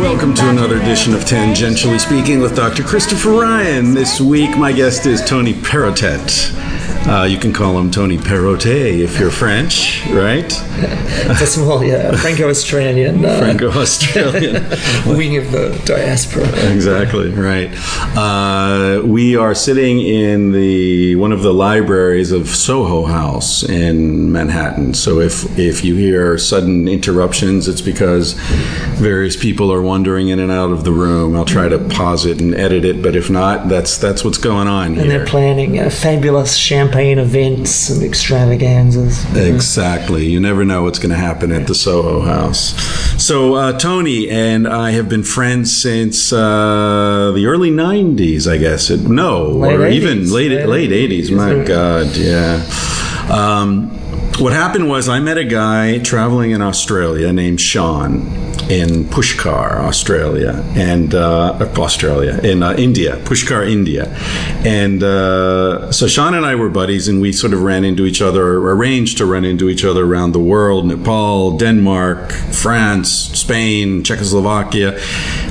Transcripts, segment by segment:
Welcome to another edition of Tangentially Speaking with Dr. Christopher Ryan. This week, my guest is Tony Perrottet. Uh, you can call him Tony Perrottet if you're French, right? It's a small, yeah, Franco-Australian uh, Franco-Australian. wing of the diaspora. exactly right. Uh, we are sitting in the one of the libraries of Soho House in Manhattan. So if if you hear sudden interruptions, it's because various people are wandering in and out of the room. I'll try to pause it and edit it, but if not, that's that's what's going on And they're planning uh, fabulous champagne events and extravaganzas. Exactly. You never know what's going to happen at the Soho House. So, uh, Tony and I have been friends since uh, the early 90s, I guess. No, Late or even late, late Late 80s. My God, yeah. Um, what happened was I met a guy traveling in Australia named Sean in Pushkar, Australia, and uh, Australia in uh, India, Pushkar, India, and uh, so Sean and I were buddies, and we sort of ran into each other, arranged to run into each other around the world: Nepal, Denmark, France, Spain, Czechoslovakia.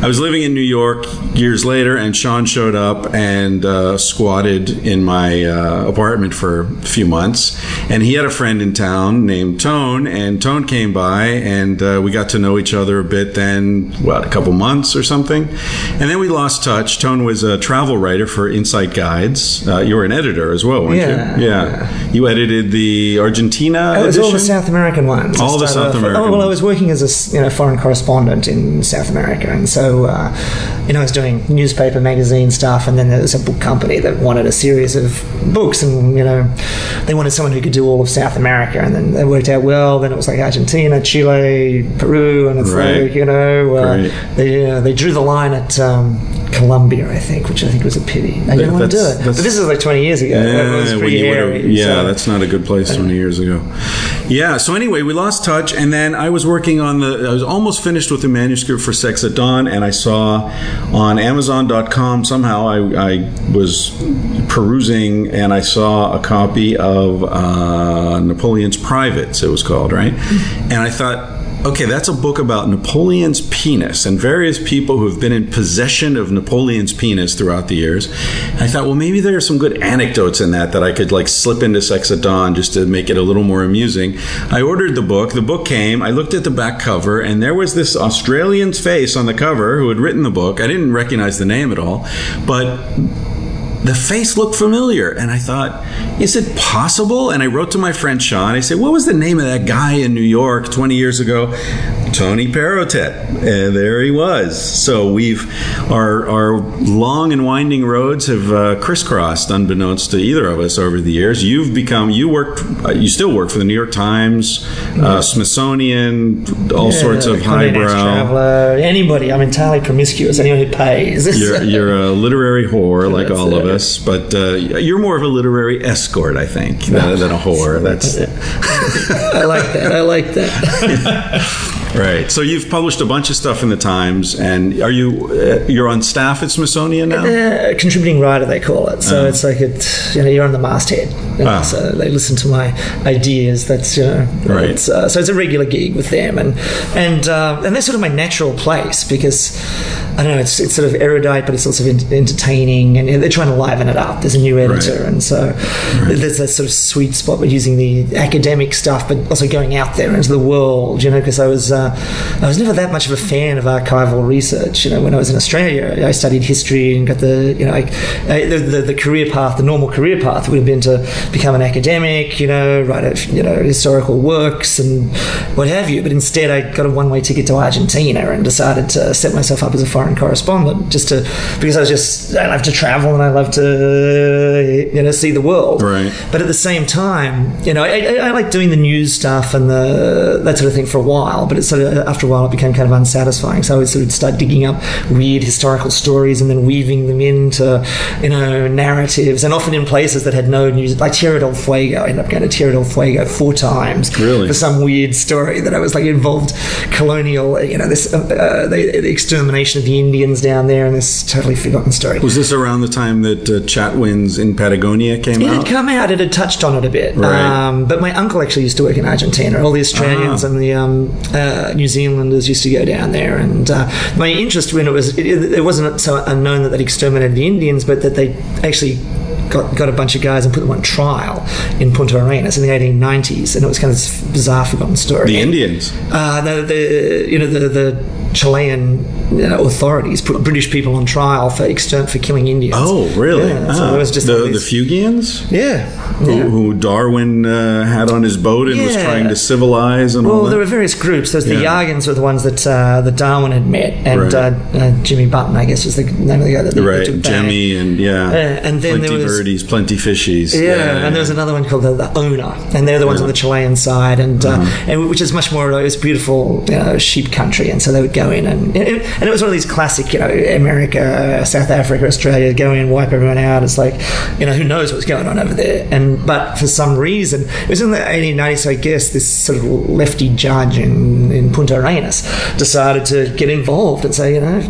I was living in New York years later, and Sean showed up and uh, squatted in my uh, apartment for a few months, and he had a friend in town named Tone, and Tone came by, and uh, we got to know each other a bit. Then, what, a couple months or something, and then we lost touch. Tone was a travel writer for Insight Guides. Uh, you were an editor as well, weren't Yeah. you? Yeah, you edited the Argentina. It was all the? South American ones. All the South American Oh well, I was working as a you know foreign correspondent in South America, and so uh, you know I was doing newspaper, magazine stuff, and then there was a book company that wanted a series of books, and you know they wanted someone who could do all of South America, and then it worked out well. Then it was like Argentina, Chile, Peru, and it's Right. like you know uh, they uh, they drew the line at. Um, Colombia, I think, which I think was a pity. I didn't want to do it. But this is like 20 years ago. That was when pretty you would've- hairy, yeah, so- that's not a good place 20 years ago. Yeah, so anyway, we lost touch, and then I was working on the, I was almost finished with the manuscript for Sex at Dawn, and I saw on Amazon.com somehow I, I was perusing and I saw a copy of uh, Napoleon's Privates, it was called, right? And I thought, Okay, that's a book about Napoleon's penis and various people who have been in possession of Napoleon's penis throughout the years. And I thought, well, maybe there are some good anecdotes in that that I could like slip into Sex at Dawn just to make it a little more amusing. I ordered the book. The book came. I looked at the back cover, and there was this Australian's face on the cover who had written the book. I didn't recognize the name at all, but the face looked familiar and i thought is it possible and i wrote to my friend sean i said what was the name of that guy in new york 20 years ago tony Perrottet. and there he was so we've our our long and winding roads have uh, crisscrossed unbeknownst to either of us over the years you've become you worked uh, you still work for the new york times uh, smithsonian all sorts of highbrow Traveler, anybody. I'm entirely promiscuous. Anyone who pays. you're, you're a literary whore like all of it. Us, but uh, you're more of a literary escort, I think, than, than a whore. That's I like that. I like that. right. So you've published a bunch of stuff in the Times, and are you uh, you're on staff at Smithsonian now? Uh, contributing writer, they call it. So it's like it. You know, you're on the masthead. You know, Ah. So they listen to my ideas. That's you know. Right. It's, uh, so it's a regular gig with them, and and uh, and that's sort of my natural place because I don't know. It's it's sort of erudite, but it's also en- entertaining, and they're trying to liven it up. There's a new editor, Right. and so there's that sort of sweet spot with using the academic stuff, but also going out there into the world. You know, because I was uh, I was never that much of a fan of archival research. You know, when I was in Australia, I studied history and got the you know I, I, the, the the career path, the normal career path would have been to become an academic. You know, write a, you know historical works and what have you. But instead, I got a one way ticket to Argentina and decided to set myself up as a foreign correspondent just to because I was just I love to travel and I love to you know see the world. Right. But at the same time, you know, I, I, I like doing the news stuff and the that sort of thing for a while. But it's sort of after a while it became kind of unsatisfying. So I would sort of start digging up weird historical stories and then weaving them into you know narratives, and often in places that had no news, like Tierra del Fuego. I ended up going to Tierra del Fuego four times Really? for some weird story that I was like involved colonial, you know, this uh, uh, the, the extermination of the Indians down there, and this totally forgotten story. Was this around the time that uh, Chatwins in Patagonia came out? It had come out. It had touched on it a bit. Right. Um, but my uncle actually used to work in Argentina. All the Australians Ah. and the um, uh, New Zealanders used to go down there. And uh, my interest when it was, it, it wasn't so unknown that they'd exterminated the Indians, but that they actually. Got, got a bunch of guys and put them on trial in Punta Arenas in the 1890s, and it was kind of this bizarre, forgotten story. the Indians. Uh, the, the you know the the Chilean authorities put British people on trial for exterm for killing Indians. Oh, really? Yeah, so Ah. it was just the, all the these- Fuegians? yeah. Who, yeah. who Darwin uh, had on his boat and was trying to civilize and all Well, there were various groups. There's the Yeah. Yaghans were the ones that uh, that Darwin had met, and Right. uh, uh, Jimmy Button, I guess, was the name of the guy that they right, back. And yeah, Yeah, and then plenty there was- birdies, plenty fishies. Yeah, and there was another one called the, the Ona, and they're the ones Yeah. on the Chilean side, and uh, Uh-huh. and which is much more it was beautiful sheep country, and so they would go in and and it, and it was one of these classic you know America, South Africa, Australia, go in, wipe everyone out. It's like you know who knows what's going on over there, and but for some reason it was in the 1890s, I guess this sort of lefty judge in, in Punta Arenas decided to get involved and say you know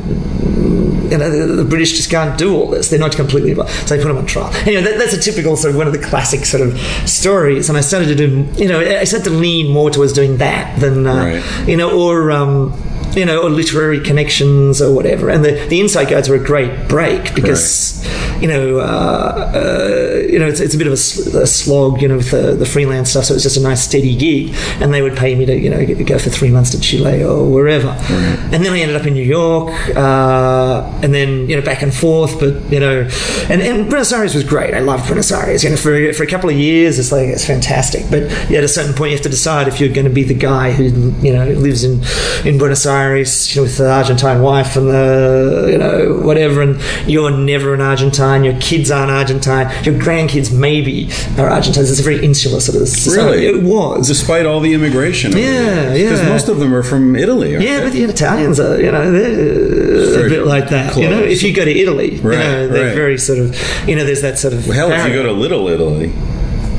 you know, the, the British just can't do all this. They're not completely involved. So they put them on trial. Anyway, that, that's a typical sort of one of the classic sort of stories. And I started to do, you know, I started to lean more towards doing that than, uh, Right. you know, or, um, you know, or literary connections or whatever. And the, the Insight Guides were a great break because, you know, uh, uh, you know, it's, it's a bit of a, a slog, you know, with the, the freelance stuff. So it was just a nice steady gig, and they would pay me to, you know, go for three months to Chile or wherever. And then I ended up in New York, uh, and then you know back and forth. But you know, and, and Buenos Aires was great. I loved Buenos Aires. You know, for for a couple of years, it's like it's fantastic. But yeah, at a certain point, you have to decide if you're going to be the guy who you know lives in in Buenos Aires, you know, with the Argentine wife and the you know whatever, and you're never an Argentine. Your kids aren't Argentine. Your grandkids maybe are Argentines. It's a very insular sort of society. Really? It was. Despite all the immigration. Yeah, Because yeah. most of them are from Italy. Yeah, they? but the Italians are, you know, they're a bit like that. You know, if you go to Italy, Right, you know, they're right. very sort of, you know, there's that sort of. Hell, if you go to Little Italy,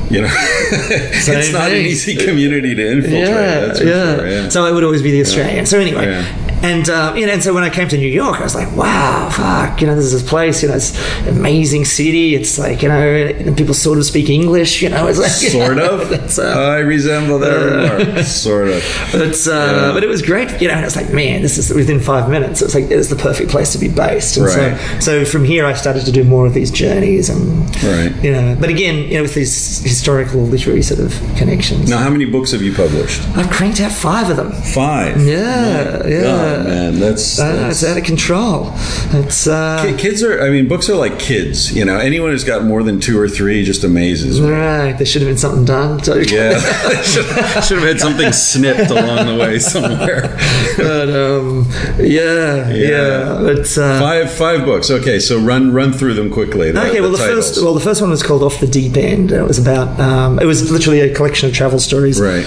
you know, it's not an easy community to infiltrate. yeah, yeah. sure. Yeah. So I would always be the Australian. So anyway, Yeah. And uh, you know, and so when I came to New York, I was like, wow, fuck, you know, this is this place, you know, it's an amazing city. It's like, you know, and people sort of speak English. You know, it's like sort of. It's, uh, I resemble remark. Sort of. But uh, Yeah. but it was great, you know. And it's like, man, this is within five minutes. It was like it's the perfect place to be based. And Right. so so from here, I started to do more of these journeys, and Right. you know. But again, you know, with these historical literary sort of connections, Now, how many books have you published? I've cranked out five of them. Five. Yeah, My yeah. Man, that's. Uh, that's it's out of control. It's uh, Kids are, I mean, books are like kids. You know, anyone who's got more than two or three just amazes me. right. There should have been something done. Yeah, should, should have had something snipped along the way somewhere. but um, yeah, Yeah. yeah. But uh, Five, five books. Okay, so run, run through them quickly. The, Okay, well, the titles. first well, the first one was called Off the Deep End. It was about um, it was literally a collection of travel stories, Right.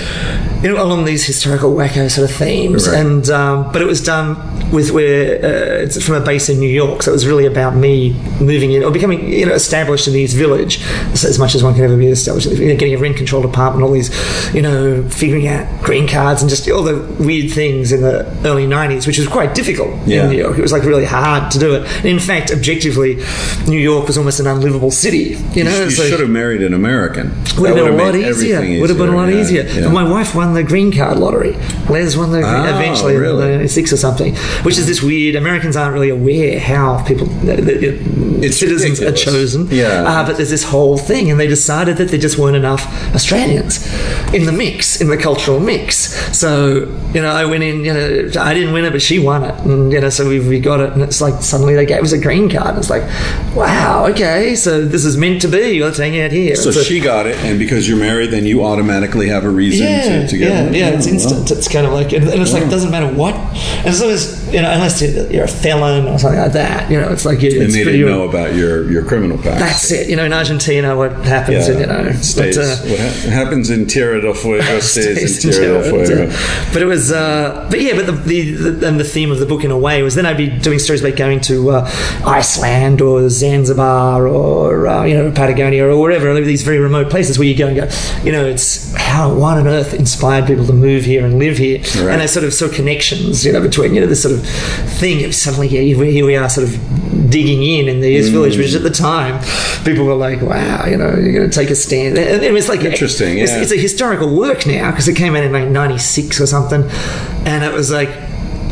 You know, along these historical wacko sort of themes, Right. and um, but it was done with where uh, it's from a base in New York, so it was really about me moving in or becoming you know established in these village as much as one can ever be established. You know, getting a rent controlled apartment, all these you know figuring out green cards and just all the weird things in the early '90s, which was quite difficult Yeah. in New York. It was like really hard to do it. And in fact, objectively, New York was almost an unlivable city. You know, You, you so should have married an American. would have been a lot easier. Would have been a lot yeah, easier. yeah. And my wife won the green card lottery. Les won the Oh, eventually really? the six or something, which is this weird. Americans aren't really aware how people the, the, It's citizens ridiculous. are chosen. Yeah. uh, but there's this whole thing, and they decided that there just weren't enough Australians in the mix, in the cultural mix. So you know, I went in. You know, I didn't win it, but she won it, and you know, so we, we got it, and it's like suddenly they gave us a green card. And it's like, wow, okay, so this is meant to be. Let's hang out here. So And she got it, and because you're married, then you automatically have a reason Yeah, to, to Yeah, yeah, it's Oh, instant. It's kind of like, and it's like, Yeah. doesn't matter what. And so it's, you know, unless you're you're a felon or something like that, you know, it's like, you- And it's they didn't know about your, your criminal past. That's it. You know, in Argentina, what happens, Yeah, you know. stays, But, uh, what ha- happens in Tierra del Fuego stays, in Tierra del Fuego. But it was, uh, but yeah, but the, the, the and the theme of the book in a way was then I'd be doing stories about going to uh, Iceland or Zanzibar or uh, you know Patagonia or wherever, these very remote places where you go and go, you know, it's how what on earth inspired people to move here and live here, Right. and I sort of saw connections, you know, between you know this sort of thing. Of suddenly, yeah, here we- are, sort of digging in in the East mm. Village, which at the time people were like, wow, you know, you're going to take a stand. And it was like Interesting, It's, yeah. it's a historical work now because it came out in like '96 or something, and it was like.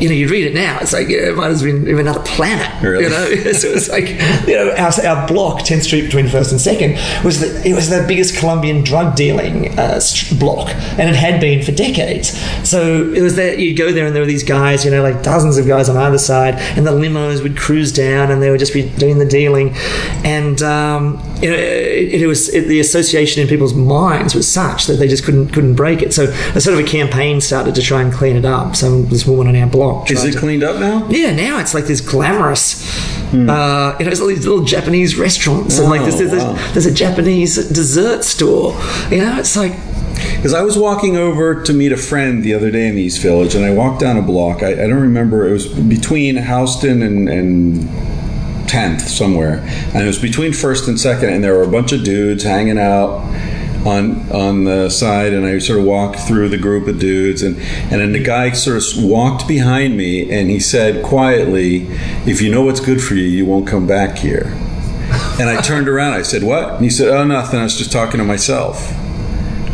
You know, you read it now. It's like yeah, it might have been another planet. Really? You know, so it's like you know, our, our block, 10th Street between First and Second, was the, it was the biggest Colombian drug dealing uh, block, and it had been for decades. So it was that you'd go there, and there were these guys, you know, like dozens of guys on either side, and the limos would cruise down, and they would just be doing the dealing, and um, you know, it, it was it, the association in people's minds was such that they just couldn't couldn't break it. So a sort of a campaign started to try and clean it up. So this woman on our block Is it to- cleaned up now? yeah, now it's like this glamorous. Hmm. Uh, you know, there's all these little Japanese restaurants, and like there's, there's, wow. there's a Japanese dessert store. You know, it's like Because I was walking over to meet a friend the other day in the East Village, and I walked down a block. I, I don't remember. It was between Houston and, and 10th somewhere, and it was between First and Second, and there were a bunch of dudes hanging out on on the side, and I sort of walked through the group of dudes, and and then the guy sort of walked behind me, and he said quietly, "If you know what's good for you, you won't come back here." And I turned around. I said, "What?" And he said, "Oh, nothing. I was just talking to myself."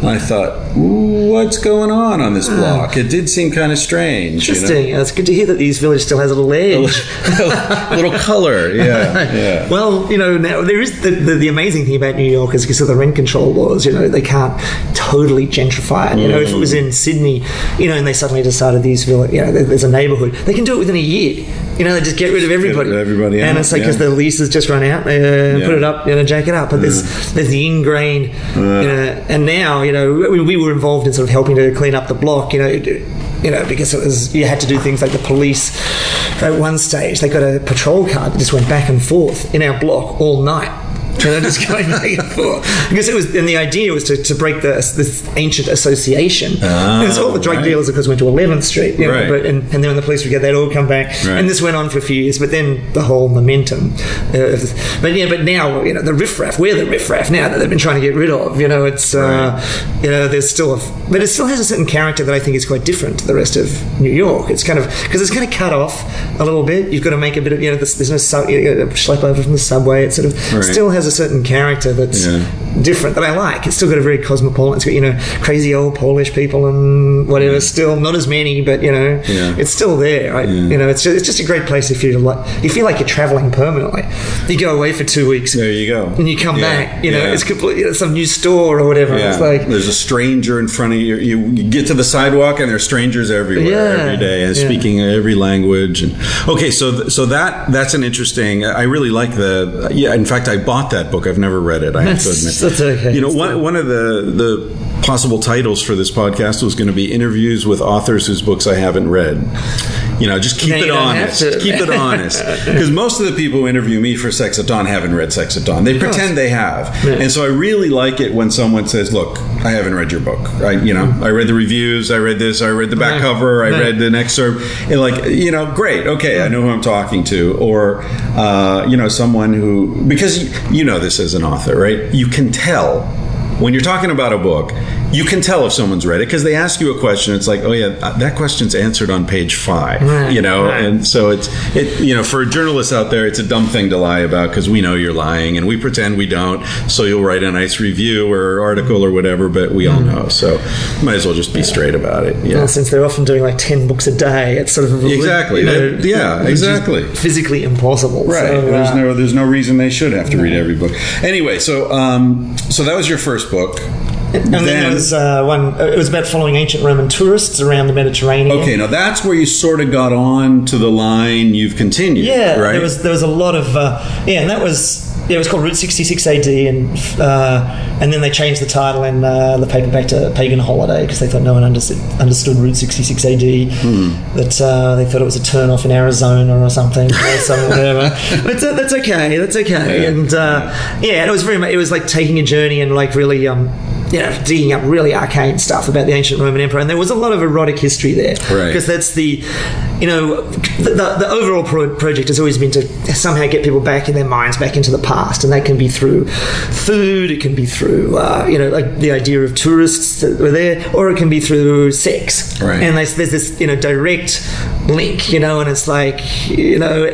I thought, "What's going on on this hmm. block?" It did seem kind of strange. you know? interesting. It's good to hear that the East Village still has a little edge. A little color, yeah, yeah. Well, you know, now there is the, the, the amazing thing about New York is because of the rent control laws, you know, they can't totally gentrify it. You know, if it was hmm. in Sydney, you know, and they suddenly decided these village, you know, there's a neighborhood, they can do it within a year. You know, they just get rid of everybody. rid of everybody And out, it's like because yeah. the leases just run out, uh, Yeah. put it up, you know, jack it up. But there's there's the ingrained, you know, and now, you know, we, we were involved in sort of helping to clean up the block, you know, you know, because it was you had to do things like the police. At one stage, they got a patrol car that just went back and forth in our block all night. You know, just going back and forth because it was, and the idea was to, to break the, this ancient association. Ah, and so all the drug right. dealers, of course, went to 11th Street, you know, Right. but, and, and then when the police would get, they'd all come back, Right. and this went on for a few years. But then the whole momentum, uh, but yeah, but now you know the riffraff, we're the riffraff now that they've been trying to get rid of. You know, it's uh, you know there's still a, but it still has a certain character that I think is quite different to the rest of New York. It's kind of because it's kind of cut off a little bit. You've got to make a bit of you know there's, there's no sub, you know, schlep over from the subway. It sort of still has a certain character that's Yeah. different that I like. It's still got a very cosmopolitan. It's got you know crazy old Polish people and whatever. Still not as many, but you know Yeah. it's still there. I, You know, it's just, it's just a great place if you like. You feel like you're traveling permanently. You go away for two weeks. There you go. And you come back, you know, it's complete, you know, some new store or whatever. It's like, there's a stranger in front of you. you. You get to the sidewalk and there's strangers everywhere every day and speaking every language. And okay, so th- so that that's an interesting. I really like the. Yeah, in fact, I bought that book. I've never read it. I have to admit. that's okay. You know, one one of the the possible titles for this podcast was going to be interviews with authors whose books I haven't read. You know, just keep No, you it honest. Keep it honest. Because most of the people who interview me for Sex at Dawn haven't read Sex at Dawn. They pretend they have. Yeah. And so I really like it when someone says, "Look, I haven't read your book. I, you know, I read the reviews. I read this. I read the back cover. I read an excerpt. And like, you know, great. Okay, I know who I'm talking to. Or, uh, you know, someone who because you, you know this as an author, right? You can tell when you're talking about a book. You can tell if someone's read it because they ask you a question. It's like, oh yeah, that question's answered on page five. Right, you know, right. and so it's it. You know, for journalists out there, it's a dumb thing to lie about because we know you're lying and we pretend we don't. So you'll write a nice review or article or whatever, but we all know. So might as well just be straight about it. Yeah. well, since they're often doing like 10 books a day, it's sort of. Exactly. you know, That- yeah, exactly. Physically impossible. Right. So, there's uh, no there's no reason they should have to read every book. Anyway, so um, so that was your first book. And then, there was uh, one. It was about following ancient Roman tourists around the Mediterranean. okay, now that's where you sort of got on to the line you've continued. Yeah, right. there was there was a lot of uh, yeah, and that was yeah, it was called Route 66 AD, and uh, and then they changed the title and uh, the paperback to Pagan Holiday because they thought no one understood, understood Route 66 AD. That uh, they thought it was a turn off in Arizona or something, or some whatever. But uh, that's okay. That's okay. Yeah. And uh, yeah, and it was very much. It was like taking a journey and like really. Um, you know, digging up really arcane stuff about the ancient Roman Empire, and there was a lot of erotic history there, Right. because that's the, you know, the, the, overall pro- project has always been to somehow get people back in their minds, back into the past, and that can be through food, it can be through, uh, you know, like the idea of tourists that were there, or it can be through sex, Right. and there's, there's this, you know, direct link, you know, and it's like, you know,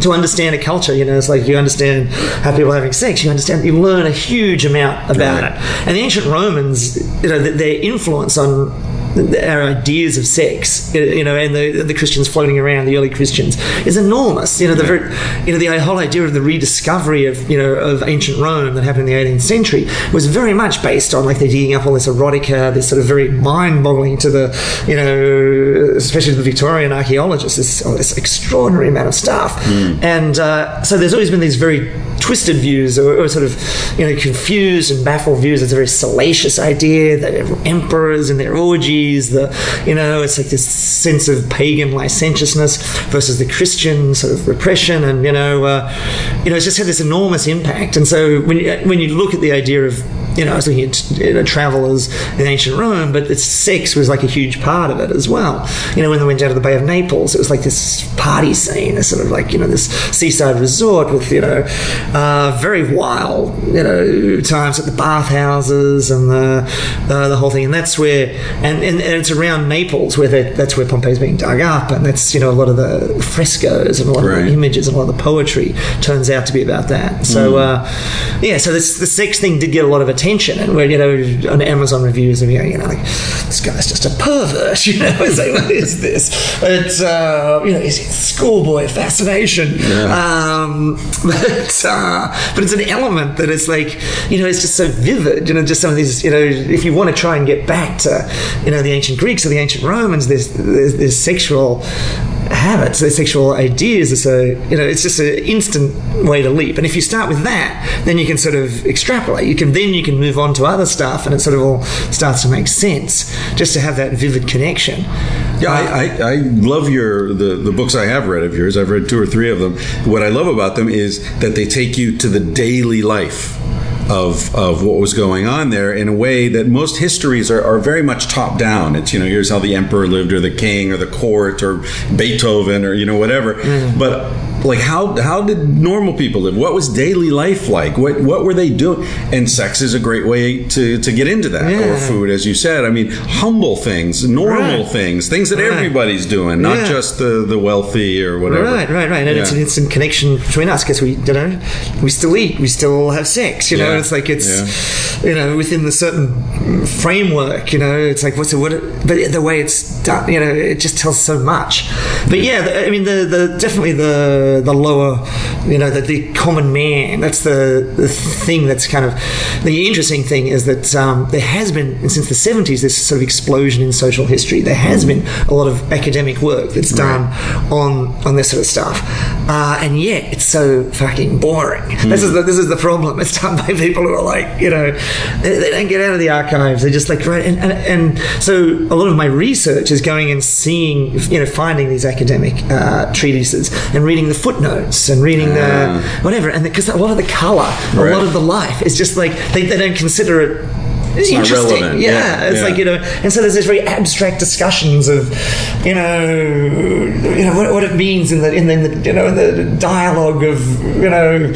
to understand a culture, you know, it's like you understand how people are having sex, you understand, you learn a huge amount about Right. it, and the ancient Romans, you know, their influence on our ideas of sex, you know, and the, the Christians floating around, the early Christians, is enormous. You know, the very, you know, the whole idea of the rediscovery of you know of ancient Rome that happened in the 18th century was very much based on like they're digging up all this erotica, this sort of very mind-boggling to the, you know, especially the Victorian archaeologists, this, this extraordinary amount of stuff, and uh, so there's always been these very twisted views or, or sort of you know confused and baffled views. It's a very salacious idea that emperors and their orgies, the you know, it's like this sense of pagan licentiousness versus the Christian sort of repression, and you know, uh, you know, it's just had this enormous impact. And so when you, when you look at the idea of you know, I was looking at you know, travelers in ancient Rome, but its sex was like a huge part of it as well. You know, when they went down to the Bay of Naples, it was like this party scene, this sort of like, you know, this seaside resort with, you know, uh, very wild, you know, times at the bathhouses and the, uh, the whole thing. And that's where, and, and, and it's around Naples where they, that's where Pompeii's being dug up. And that's, you know, a lot of the frescoes and a lot of the images and a lot of the poetry turns out to be about that. So, uh, yeah, so this, the sex thing did get a lot of attention. And where, you know, on Amazon reviews, and you know, like, this guy's just a pervert, you know, it's like, what is this? It's, uh, you know, it's schoolboy fascination. Um, but, uh, but it's an element that it's like, you know, it's just so vivid, you know, just some of these, you know, if you want to try and get back to, you know, the ancient Greeks or the ancient Romans, there's, there's, there's sexual habits, their sexual ideas are so, you know, it's just an instant way to leap. And if you start with that, then you can sort of extrapolate. You can then you can move on to other stuff, and it sort of all starts to make sense just to have that vivid connection. Yeah, I, I, I love your the, the books I have read of yours. I've read two or three of them. What I love about them is that they take you to the daily life of of what was going on there in a way that most histories are, are very much top down. It's you know here's how the emperor lived or the king or the court or Beethoven or you know whatever. Mm. But like how how did normal people live? What was daily life like? What what were they doing? And sex is a great way to to get into that. Yeah. Or food, as you said. I mean, humble things, normal Right. things, things that Right. everybody's doing, not Yeah. just the the wealthy or whatever. Right, right, right. And it's Yeah. an instant connection between us because we, you know, we still eat, we still have sex. You know, it's like it's, you know, within the certain framework. You know, it's like what's the what? But the way it's done, you know, it just tells so much. But yeah, the, I mean, the the definitely the the lower, you know, the, the common man. That's the the thing that's kind of the interesting thing is that um, there has been since the seventies this sort of explosion in social history. There has been a lot of academic work that's done on on this sort of stuff, uh, and yet it's so fucking boring. This is the, this is the problem. It's done by people who are like you know they, they don't get out of the archives. They're just like right, and, and and so a lot of my research is going and seeing you know finding these academic uh, treatises and reading the footnotes and reading the ah. whatever, and because a lot of the color, a lot of the life is just like they, they don't consider it. not interesting, relevant. yeah. Yeah, It's yeah. like you know, and so there's these very abstract discussions of, you know, you know what, what it means in the in the you know in the dialogue of you know.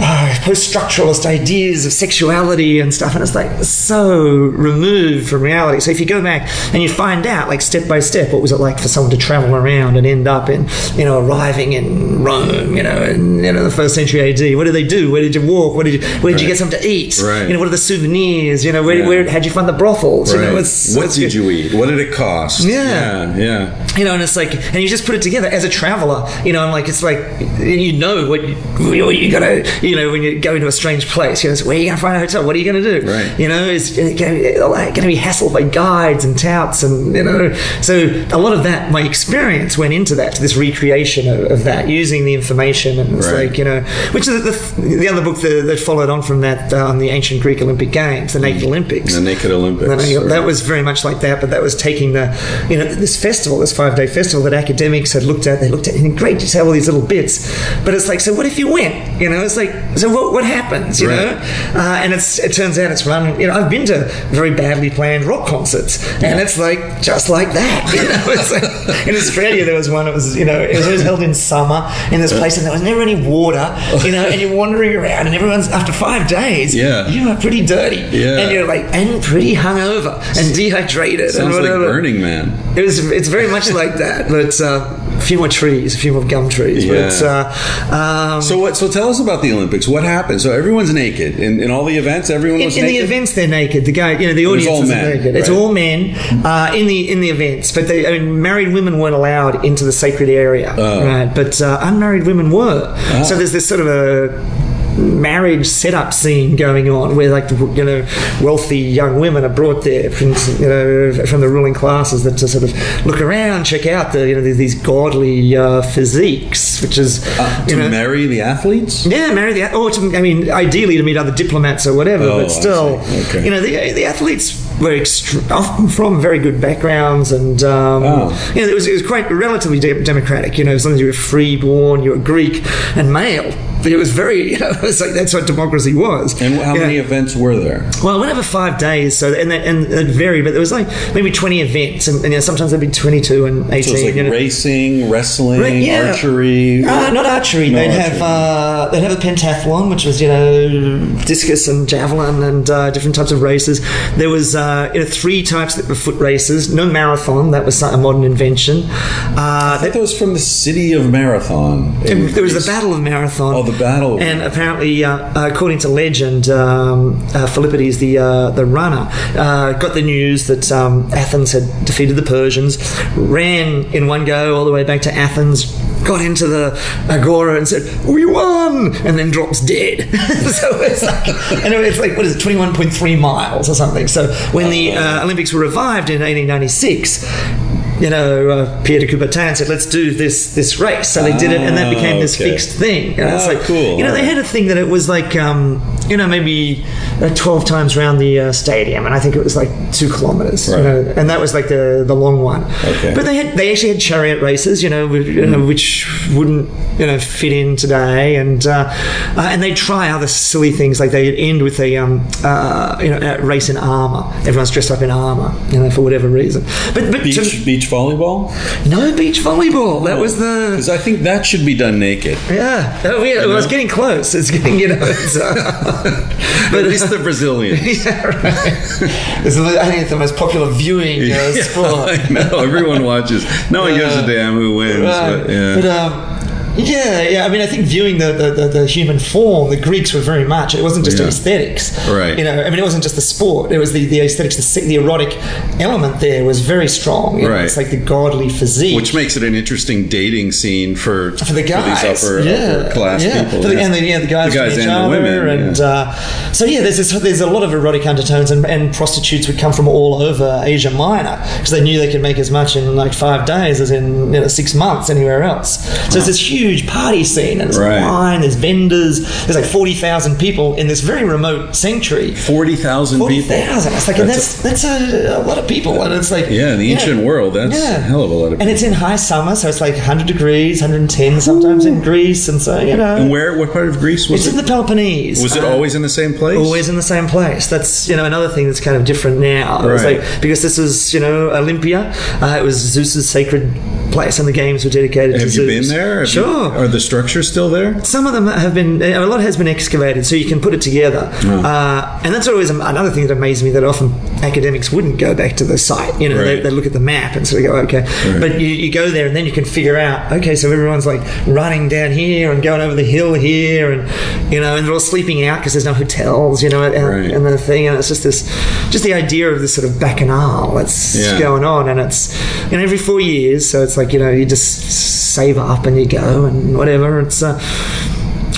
Uh, post-structuralist ideas of sexuality and stuff, and it's like so removed from reality. So if you go back and you find out, like step by step, what was it like for someone to travel around and end up in, you know, arriving in Rome, you know, in you know the first century AD? What did they do? Where did you walk? Where did you where did you get something to eat? Right. You know, what are the souvenirs? You know, where, Yeah. where how'd you find the brothels? You know, it's, what it's did you eat? What did it cost? Yeah. yeah, yeah. you know, and it's like, and you just put it together as a traveler, you know, and like it's like you know what you, you gotta, you know, when you go into a strange place, you know, where are you going to find a hotel? What are you going to do? Right. You know, is it going to be hassled by guides and touts, and you know, so a lot of that, my experience went into that, to this recreation of, of that, using the information, and it's Right. like you know, which is the, the other book that, that followed on from that uh, on the ancient Greek Olympic Games, the Naked Olympics. The Naked Olympics. And I- that was very much like that, but that was taking the, you know, this festival, this five day festival that academics had looked at. They looked at in great detail all these little bits, but it's like, so what if you went? You know, it's like, so what, what happens? You Right. know, uh, and it's it turns out it's run. You know, I've been to very badly planned rock concerts, and it's like just like that. You know, like, in Australia there was one. It was you know it was always held in summer in this place, and there was never any water. You know, and you're wandering around, and everyone's after five days. Yeah. you are pretty dirty. Yeah. and you're like and pretty hungover and dehydrated and Sounds like. Burning Man. It was. It's very much like that, but uh, a few more trees, a few more gum trees. Yeah. But uh, um, So what? So tell us about the Olympics. What happened? So everyone's naked in, in all the events. Everyone in, was in the naked? events, they're naked. The guy, you know, the audience all is men, naked. It's all men uh, in the in the events, but they, I mean, married women weren't allowed into the sacred area, Oh. right? But uh, unmarried women were. So there's this sort of a marriage setup scene going on where like you know wealthy young women are brought there from you know from the ruling classes that to sort of look around check out the you know these, these godly uh, physiques which is Uh, to know marry the athletes. yeah, marry the or to, I mean, ideally to meet other diplomats or whatever. Oh, but still. Okay. you know, the, the athletes were often from very good backgrounds, and um, Oh. you know, it was it was quite relatively de- democratic. You know, as long as you were freeborn, you were Greek and male. But it was very, you know, it was like that's what democracy was. And how Yeah. many events were there? Well, it went over five days, so and that, and it varied, but there was like maybe twenty events, and, and you know, sometimes there'd be twenty-two and eighteen. So like you know. racing, wrestling, Right, yeah. archery. Uh, not archery. No they'd archery. have uh, they'd have a pentathlon, which was you know discus and javelin and uh, different types of races. There was uh, you know three types of foot races. No marathon. That was a modern invention. Uh, I think that was from the city of Marathon. there was the Battle of Marathon. Oh, the Battle And apparently, uh, uh, according to legend, um, uh, Philippides, the uh, the runner, uh, got the news that um, Athens had defeated the Persians, ran in one go all the way back to Athens, got into the agora and said, "We won!" and then drops dead. so it's like, and it's like what is it, twenty one point three miles or something. So when the uh, Olympics were revived in eighteen ninety six you know, uh, Pierre de Coubertin said, "Let's do this this race." So they did it, and that became this Ah, okay. fixed thing. And it's Ah, like, cool. You know, they had a thing that it was like, um, you know, maybe uh, twelve times around the uh, stadium, and I think it was like two kilometers. Right. You know, and that was like the the long one. Okay. But they had they actually had chariot races, you know, which, you know, which wouldn't you know fit in today, and uh, uh, and they'd try other silly things like they'd end with a um, uh, you know race in armor. Everyone's dressed up in armor, you know, for whatever reason. But but to- beach beach volleyball. no beach volleyball. That was the Because I think that should be done naked. yeah. Oh, yeah. Well, it's getting close. It's getting you know. It's, But at least the Brazilians. yeah, right. This is, I think it's the most popular viewing uh, sport. I know everyone watches. No one gives a damn who wins. Right. But, yeah. But um, yeah, yeah. I mean, I think viewing the, the, the, the human form, the Greeks were very much. It wasn't just Yeah. aesthetics, Right. You know, I mean, it wasn't just the sport. It was the, the aesthetics, the, the erotic element there was very strong. You know, Right. It's like the godly physique, which makes it an interesting dating scene for for the guys, these upper, yeah, upper class yeah. people. For the, yeah. and the, yeah, the guys, The guys and the women, and uh, so yeah, there's this, there's a lot of erotic undertones, and, and prostitutes would come from all over Asia Minor because they knew they could make as much in like five days as in you know, six months anywhere else. So it's this huge party scene, and there's Right. wine, there's vendors, there's like forty thousand people in this very remote sanctuary. Forty thousand Forty people. thousand. It's like and that's that's a, a lot of people, and it's like Yeah, in the ancient world, that's a hell of a lot of people. And it's in high summer, so it's like 100 degrees, 110 sometimes in Greece, and so you know. And where? What part of Greece was It's it? in the Peloponnese. was it Uh, always in the same place? Always in the same place. That's you know another thing that's kind of different now. It's Right. like because this is you know Olympia, uh, it was Zeus's sacred place, and the games were dedicated to Have you been there? Have you- sure. are the structures still there? Some of them have been, a lot has been excavated, so you can put it together. Uh, and that's always another thing that amazes me that often academics wouldn't go back to the site. You know, they, Right. they look at the map and sort of go, okay. But you, you go there and then you can figure out, okay, so everyone's like running down here and going over the hill here, and you know, and they're all sleeping out because there's no hotels, you know, and, Right. and the thing, and it's just this, just the idea of this sort of bacchanal that's Yeah. going on, and it's, you know, every four years, so it's like you know, you just save up and you go and whatever. It's. Uh,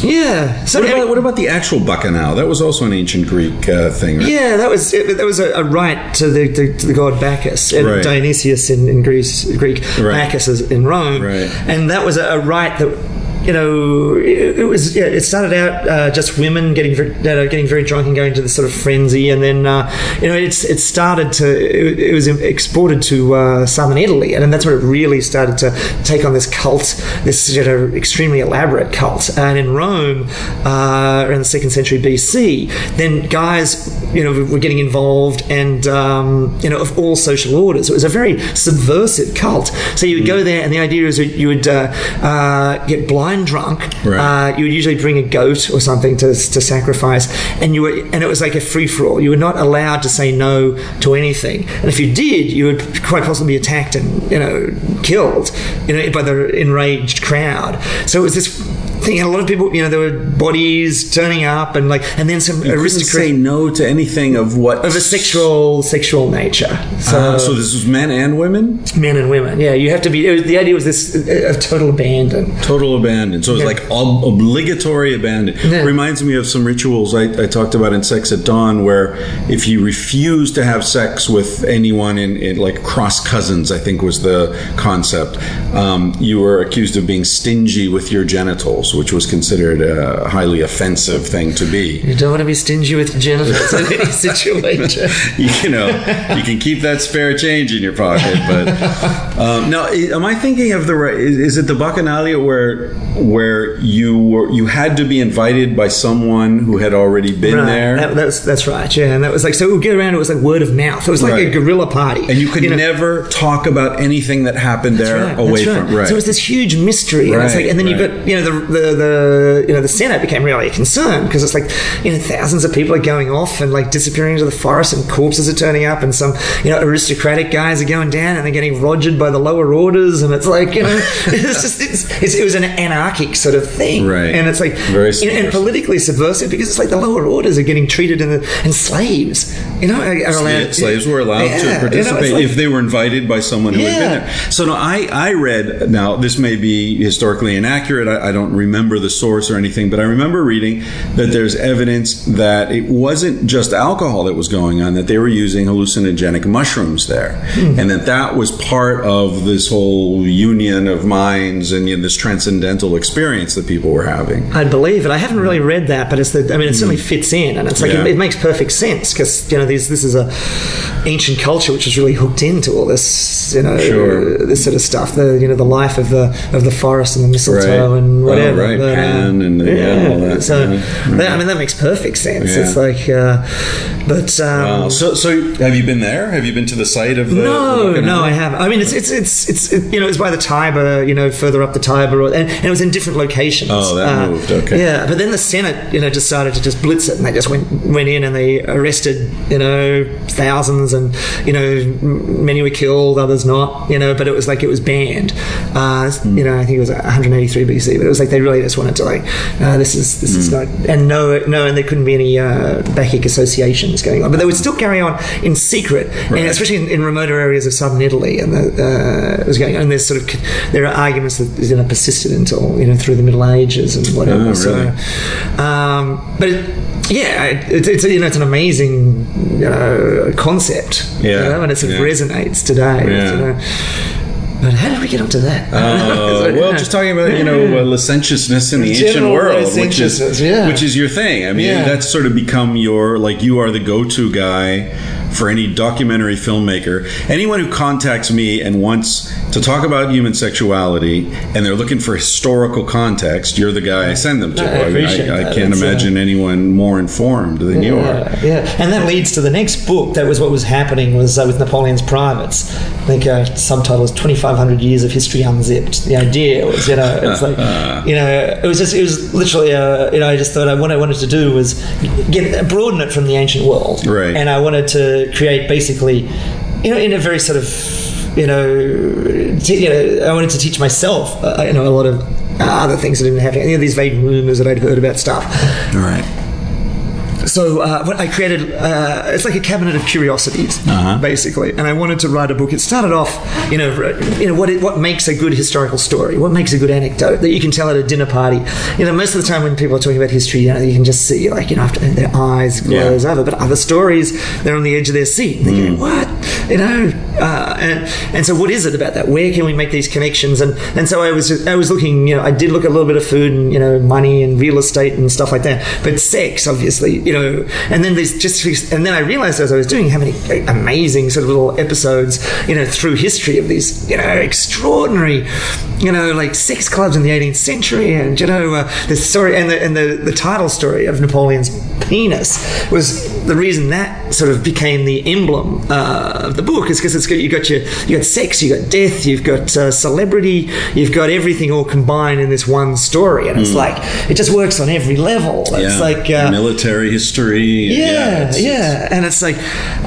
Yeah. So What about, what about the actual bacchanal? That was also an ancient Greek uh, thing, right? Yeah, that was it, that was a, a rite to the, the to the god Bacchus and Right. Dionysius in, in Greece, Greek Right. Bacchus is in Rome, Right. and that was a, a rite that. You know, it, it was. Yeah, it started out uh, just women getting very, know, getting very drunk and going to this sort of frenzy, and then uh, you know, it's it started to. It, it was exported to uh, southern Italy, and then that's where it really started to take on this cult, this you know, extremely elaborate cult. And in Rome, uh, around the second century BC, then guys, you know, were getting involved, and um, you know, of all social orders. It was a very subversive cult. So you would go there, and the idea is that you would uh, uh, get blind drunk. Right. Uh, you would usually bring a goat or something to, to sacrifice, and you were, and it was like a free for all. You were not allowed to say no to anything, and if you did, you would quite possibly be attacked and you know killed, you know, by the enraged crowd. So it was this thing. And a lot of people, you know, there were bodies turning up, and like, and then some aristocrats say no to anything of what of a sexual sexual nature. So, Uh, so this was men and women, men and women, yeah, you have to be. It was, the idea was this uh, of total abandon. total abandon. So it's Yeah. like ob- obligatory abandon. Yeah. Reminds me of some rituals I, I talked about in Sex at Dawn, where if you refuse to have sex with anyone in, in like cross cousins, I think was the concept, um, you were accused of being stingy with your genitals, which was considered a highly offensive thing to be. You don't want to be stingy with genitals in any situation. you know, you can keep that spare change in your pocket. But um, now, am I thinking of the right? Is, is it the Bacchanalia where where you were you had to be invited by someone who had already been Right, there, that- that's that's right. Yeah, and that was like so. It would get around. It was like word of mouth. It was like a guerrilla party, and you could know. never talk about anything that happened That's there right, away right. from right. So it was this huge mystery, and, it's like, and then right. you got you know the, the the you know the Senate became really a concern because it's like you know thousands of people are going off and like disappearing into the forest, and corpses are turning up, and some you know aristocratic guys are going down, and they're getting rogered by the lower orders, and it's like you know it's just it's, it's, it was an anarchic sort of thing, Right. And it's like Very and, and politically subversive because it's like the lower orders are getting treated, and, the, and slaves, you know, are, are allowed. Yeah, slaves were allowed Yeah, to know, it's participate like- if they were invited by someone who had been there. So no, I, I read now this may be historically inaccurate. I, I don't remember the source or anything, but I remember reading that there's evidence that it wasn't just alcohol that was going on; that they were using hallucinogenic mushrooms there, Hmm. and that that was part of this whole union of minds and you know, this transcendental experience that people were having. I believe it. I haven't really read that, but it's the. I mean, it certainly fits in, and it's like Hmm. Yeah. it, it makes perfect sense because you know this this is a ancient culture which is really hooked into all this you know Sure. this sort of stuff. The you know the life of the of the forest and the mistletoe Right. and whatever. Right. But, uh, Pan and yeah, all that. So Yeah. that- I mean that makes perfect sense. It's like, uh, but um, Wow. So, so have you been there? Have you been to the site of the? no, the no, I haven't. I mean, it's it's it's it's it, you know, it's by the Tiber, you know, further up the Tiber, or, and, and it was in different locations. Oh, that moved, okay. Yeah, but then the Senate, you know, decided to just blitz it, and they just went went in and they arrested, you know, thousands, and you know, many were killed, others not, you know, but it was like it was banned. Uh, Hmm. You know, I think it was 183 BC, but it was like they really just wanted to like, uh, this is this Hmm. is not, and no, no, and there couldn't be any uh, Bacchic associations going on, but they would still carry on in secret, Right. and especially in, in remoter areas of southern Italy, and the, uh, it was going. And there's sort of there are arguments that you know persisted until you know through the Middle Ages and whatever. Oh, So, um, but it, yeah, it, it's you know it's an amazing you know concept. you know, and it yeah. resonates today. Yeah. You know. But how did we get onto that? Uh, well, just talking about you know uh, licentiousness in the ancient world, which is yeah. which is your thing. I mean, Yeah. that's sort of become your like you are the go-to guy for any documentary filmmaker. Anyone who contacts me and wants to talk about human sexuality and they're looking for historical context, you're the guy I send them to. I appreciate I, I that. can't uh, imagine anyone more informed than you are. Yeah, yeah, and that leads to the next book. That was what was happening was uh, with Napoleon's privates. I think uh, subtitle was Twenty Five Hundred Years of History Unzipped. The idea was, you know, it's like, you know, it was just, it was literally, uh, you know, I just thought I, what I wanted to do was get broaden it from the ancient world, Right. And I wanted to create basically, you know, in a very sort of, you know, t- you know, I wanted to teach myself, uh, you know, a lot of other things that didn't happen. You know, these vague rumors that I'd heard about stuff. All right. So uh, what I created uh, it's like a cabinet of curiosities, Uh-huh. basically. And I wanted to write a book. It started off, you know, you know what it, what makes a good historical story, what makes a good anecdote that you can tell at a dinner party. You know, most of the time when people are talking about history, you know, you can just see like you know after their eyes glaze Yeah. over. But other stories, they're on the edge of their seat. And they're going, what? You know, uh, and and so what is it about that? Where can we make these connections? And and so I was I was looking. You know, I did look at a little bit of food and you know money and real estate and stuff like that. But sex, obviously, you know. And then there's just and then I realized as I was doing how many amazing sort of little episodes, you know, through history of these, you know, extraordinary, you know, like sex clubs in the 18th century, and you know, uh, the story and the and the the title story of Napoleon's penis was the reason that sort of became the emblem uh, of the book is because it's got you got your you got sex, you got death, you've got uh, celebrity, you've got everything all combined in this one story, and it's like it just works on every level. It's Yeah. like uh, military history. yeah, it's- yeah, and it's like,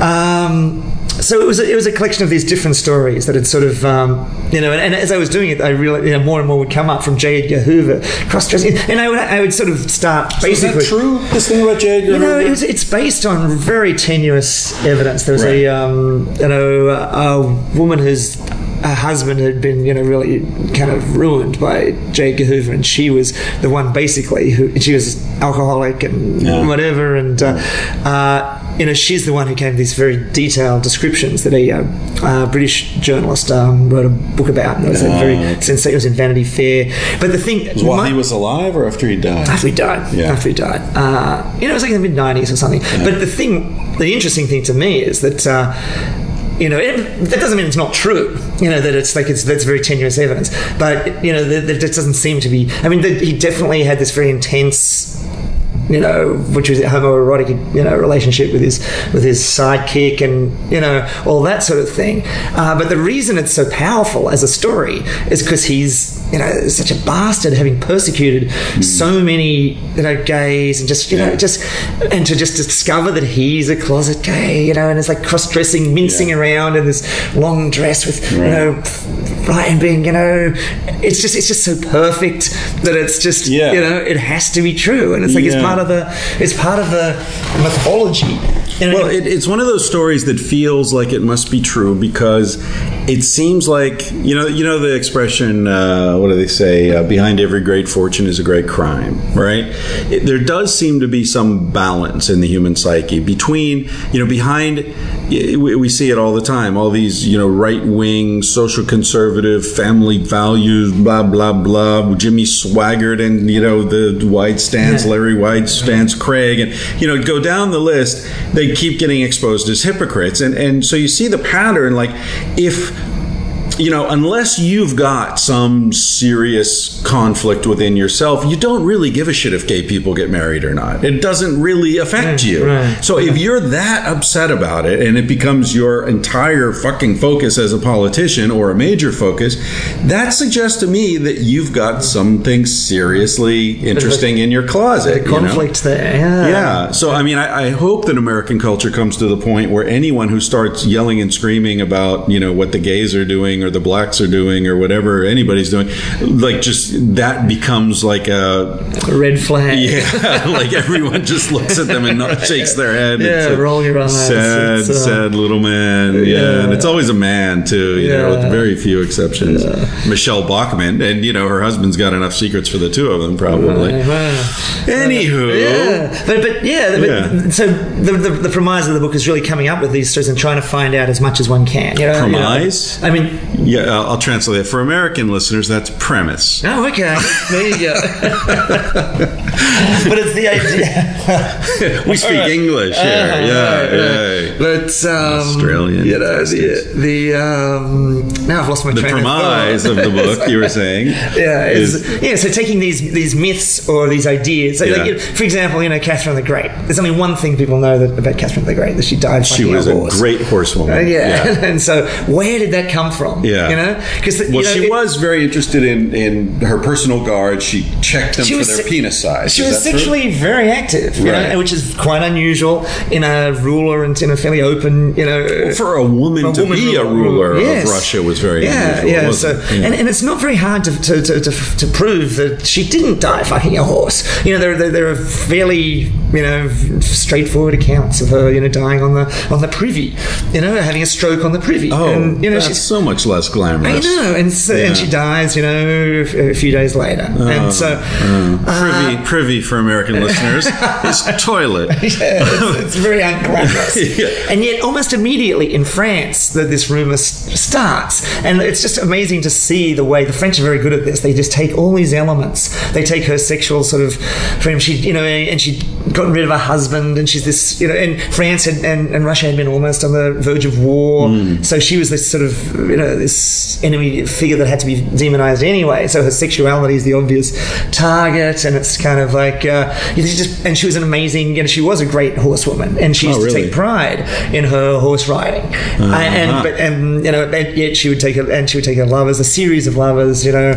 um, so it was a, it was a collection of these different stories that had sort of, um, you know, and, and as I was doing it, I realized you know, more and more would come up from J. Edgar Hoover, cross dressing, and I would I would sort of start Is that true? This thing about J. Edgar You know, it was, it's based on very tenuous evidence. There was Right. a, um, you know, a, a woman whose her husband had been, you know, really kind of ruined by J. Edgar Hoover, and she was the one basically who she was alcoholic and Yeah. whatever, and uh, uh, you know, she's the one who gave these very detailed descriptions that a uh, uh, British journalist um, wrote a book about. And it was a Oh, very okay. sense it was in Vanity Fair. But the thing, While my- he was alive or after he died? after he died. Yeah. After he died. Uh, you know, it was like in the mid 90s or something. But the thing, the interesting thing to me is that. Uh, you know, it, that doesn't mean it's not true. You know that it's like it's that's very tenuous evidence, but you know that that just doesn't seem to be. I mean, that he definitely had this very intense you know, which was a homoerotic, you know, relationship with his with his sidekick and you know all that sort of thing. Uh, but the reason it's so powerful as a story is because he's you know such a bastard, having persecuted so many you know gays and just you know just and to just discover that he's a closet gay, you know, and it's like cross dressing, mincing Yeah. around in this long dress with you know right and being you know it's just it's just so perfect that it's just Yeah. you know it has to be true. And it's like it's part of the it's part of the mythology Well, it, it's one of those stories that feels like it must be true because it seems like you know you know the expression uh, what do they say uh, behind every great fortune is a great crime right it, there does seem to be some balance in the human psyche between you know behind we, we see it all the time all these you know right wing social conservative family values blah blah blah Jimmy Swaggart and you know the White stands. Larry White stands Craig and you know go down the list they keep getting exposed as hypocrites. And and so you see the pattern like if you know, unless you've got some serious conflict within yourself, you don't really give a shit if gay people get married or not. It doesn't really affect you. right. So if you're that upset about it and it becomes your entire fucking focus as a politician or a major focus, that suggests to me that you've got something seriously interesting in your closet. you know? conflict there yeah Yeah. So, I mean, I, I hope that American culture comes to the point where anyone who starts yelling and screaming about, you know, what the gays are doing or the blacks are doing or whatever anybody's doing, like just that becomes like a, a red flag yeah, like everyone just looks at them and not, shakes their head. Yeah, It's roll your eyes. Sad, It's, uh, sad little man. Yeah. yeah. And it's always a man, too, you know, with very few exceptions. Michele Bachmann, and, you know, her husband's got enough secrets for the two of them, probably. Wow. Anywho. Yeah, but but yeah, but, Yeah. so the, the the premise of the book is really coming up with these stories and trying to find out as much as one can. You know, you know, I mean, Yeah, I'll I'll translate it. For American listeners, that's premise. oh, okay, there you go. but it's the idea. We speak English here. Uh, yeah, right, yeah. right. But um, Australian you know, the the um, now I've lost my The train premise of thought. the book you were saying. Yeah, is it's, yeah. So taking these these myths or these ideas, so Yeah. like, you know, for example, you know, Catherine the Great. There's only one thing people know that, about Catherine the Great: that she died. she was a a horse. great horsewoman. Uh, yeah. and so where did that come from? Yeah. you know, because Well, she was very interested in, in her personal guard. She checked them She for was their se- penis size. She Is was that true? very active, you Right. know, which is quite unusual in a ruler and in a fairly open, you know. For a woman a to woman be a ruler Yes. of Russia was very yeah, unusual. yeah. So, it? Yeah. and, and it's not very hard to, to, to, to, to prove that she didn't die fucking a horse. You know, there, there, there are fairly you know, straightforward accounts of her, you know, dying on the on the privy, you know, having a stroke on the privy. Oh, and, you know, that's she's so much less glamorous. I know, and so, Yeah. and she dies, you know, a a few days later, oh, and so oh. uh, Privy, privy for American listeners is toilet. yeah, it's, it's very unglamorous. Yeah. And yet, almost immediately in France, that this rumor s- starts, and it's just amazing to see the way the French are very good at this. They just take all these elements. They take her sexual sort of freedom. She, you know, and she'd gotten rid of her husband, and she's this, you know, and France had, and, and Russia had been almost on the verge of war, so she was this sort of, you know, this enemy figure that had to be demonized anyway. So her sexuality is the obvious target, and it's kind of like, uh, you just, and she was an amazing, you know, she was a great horsewoman, and she used Oh, to take pride in her horse riding, Uh-huh. and but and you know, and yet she would take a, and she would take her lovers, a series of lovers, you know,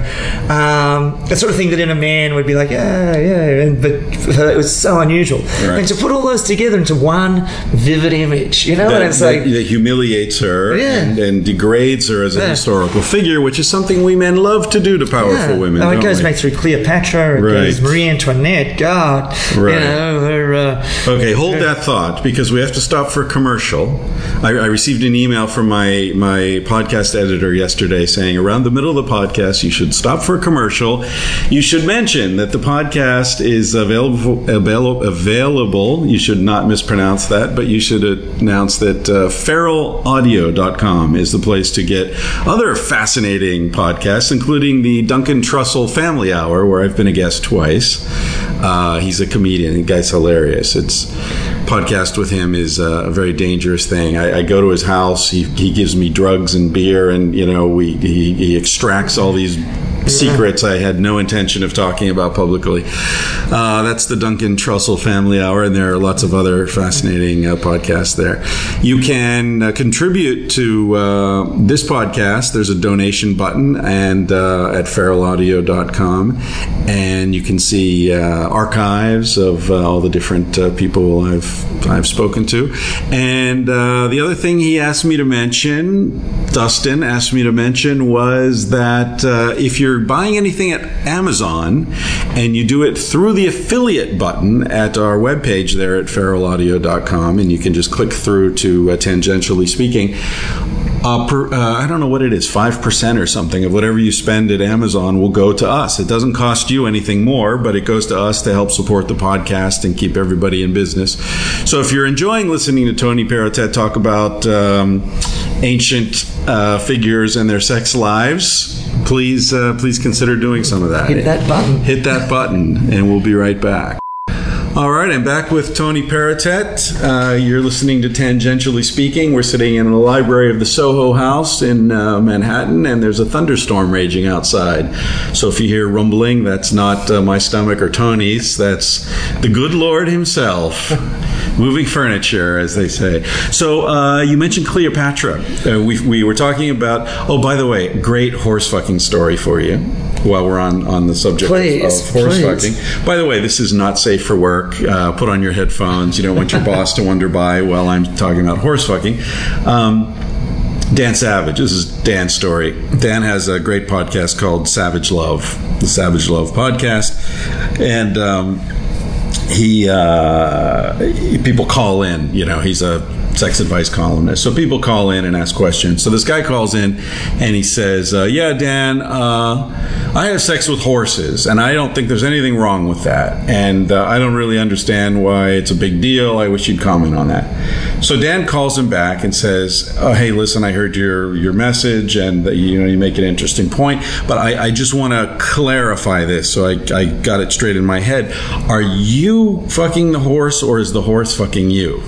um, the sort of thing that in a man would be like, yeah, yeah, and, but for her it was so unusual, Right. and to put all those together into one vivid image, you know, That, and it's that- like. that humiliates her Yeah. and, and degrades her as a Yeah. historical figure, which is something we men love to do to powerful Yeah. women. Oh, it goes we? back through Cleopatra. It Right. goes Marie Antoinette. God, Right. you know, her, uh, Okay, hold that thought because we have to stop for a commercial. I, I received an email from my my podcast editor yesterday saying around the middle of the podcast you should stop for a commercial. You should mention that the podcast is available available available. You should not mispronounce that, but you should announce that uh, feralaudio.com is the place to get other fascinating podcasts, including the Duncan Trussell Family Hour, where I've been a guest twice. Uh, he's a comedian. The guy's hilarious. It's podcast with him is uh, a very dangerous thing. I, I go to his house. He, he gives me drugs and beer, and you know we he, he extracts all these secrets I had no intention of talking about publicly. Uh, that's the Duncan Trussell Family Hour, and there are lots of other fascinating uh, podcasts there. You can uh, contribute to uh, this podcast. There's a donation button, and uh, at feralaudio.com, and you can see uh, archives of uh, all the different uh, people I've I've spoken to. And uh, the other thing he asked me to mention, Dustin asked me to mention, was that uh, if you're buying anything at Amazon and you do it through the affiliate button at our webpage there at feralaudio.com, and you can just click through to uh, tangentially speaking. Uh, per, uh, I don't know what it is, 5% or something of whatever you spend at Amazon will go to us. It doesn't cost you anything more, but it goes to us to help support the podcast and keep everybody in business. So if you're enjoying listening to Tony Perrottet talk about um, ancient uh, figures and their sex lives, please uh, please consider doing some of that. Hit that button. Hit that button, and we'll be right back. All right, I'm back with Tony Perrottet. Uh, you're listening to Tangentially Speaking. We're sitting in the library of the Soho House in uh, Manhattan, and there's a thunderstorm raging outside. So if you hear rumbling, that's not uh, my stomach or Tony's. That's the good Lord Himself. Moving furniture, as they say. So uh, you mentioned Cleopatra. Uh, we, we were talking about. Oh, by the way, great horse fucking story for you. While we're on on the subject of- Please, of horse please. fucking. By the way, this is not safe for work. Uh, put on your headphones. You don't want your boss to wonder by while I'm talking about horse fucking. Um, Dan Savage. This is Dan's story. Dan has a great podcast called Savage Love, the Savage Love podcast, and um, he uh, people call in. You know, he's a sex advice columnist, so people call in and ask questions. So this guy calls in and he says, uh, "Yeah, Dan, uh, I have sex with horses, and I don't think there's anything wrong with that, and uh, I don't really understand why it's a big deal. I wish you'd comment on that." So Dan calls him back and says, oh, "Hey, listen, I heard your your message, and that, you know you make an interesting point, but I, I just want to clarify this so I, I got it straight in my head. Are you fucking the horse, or is the horse fucking you?"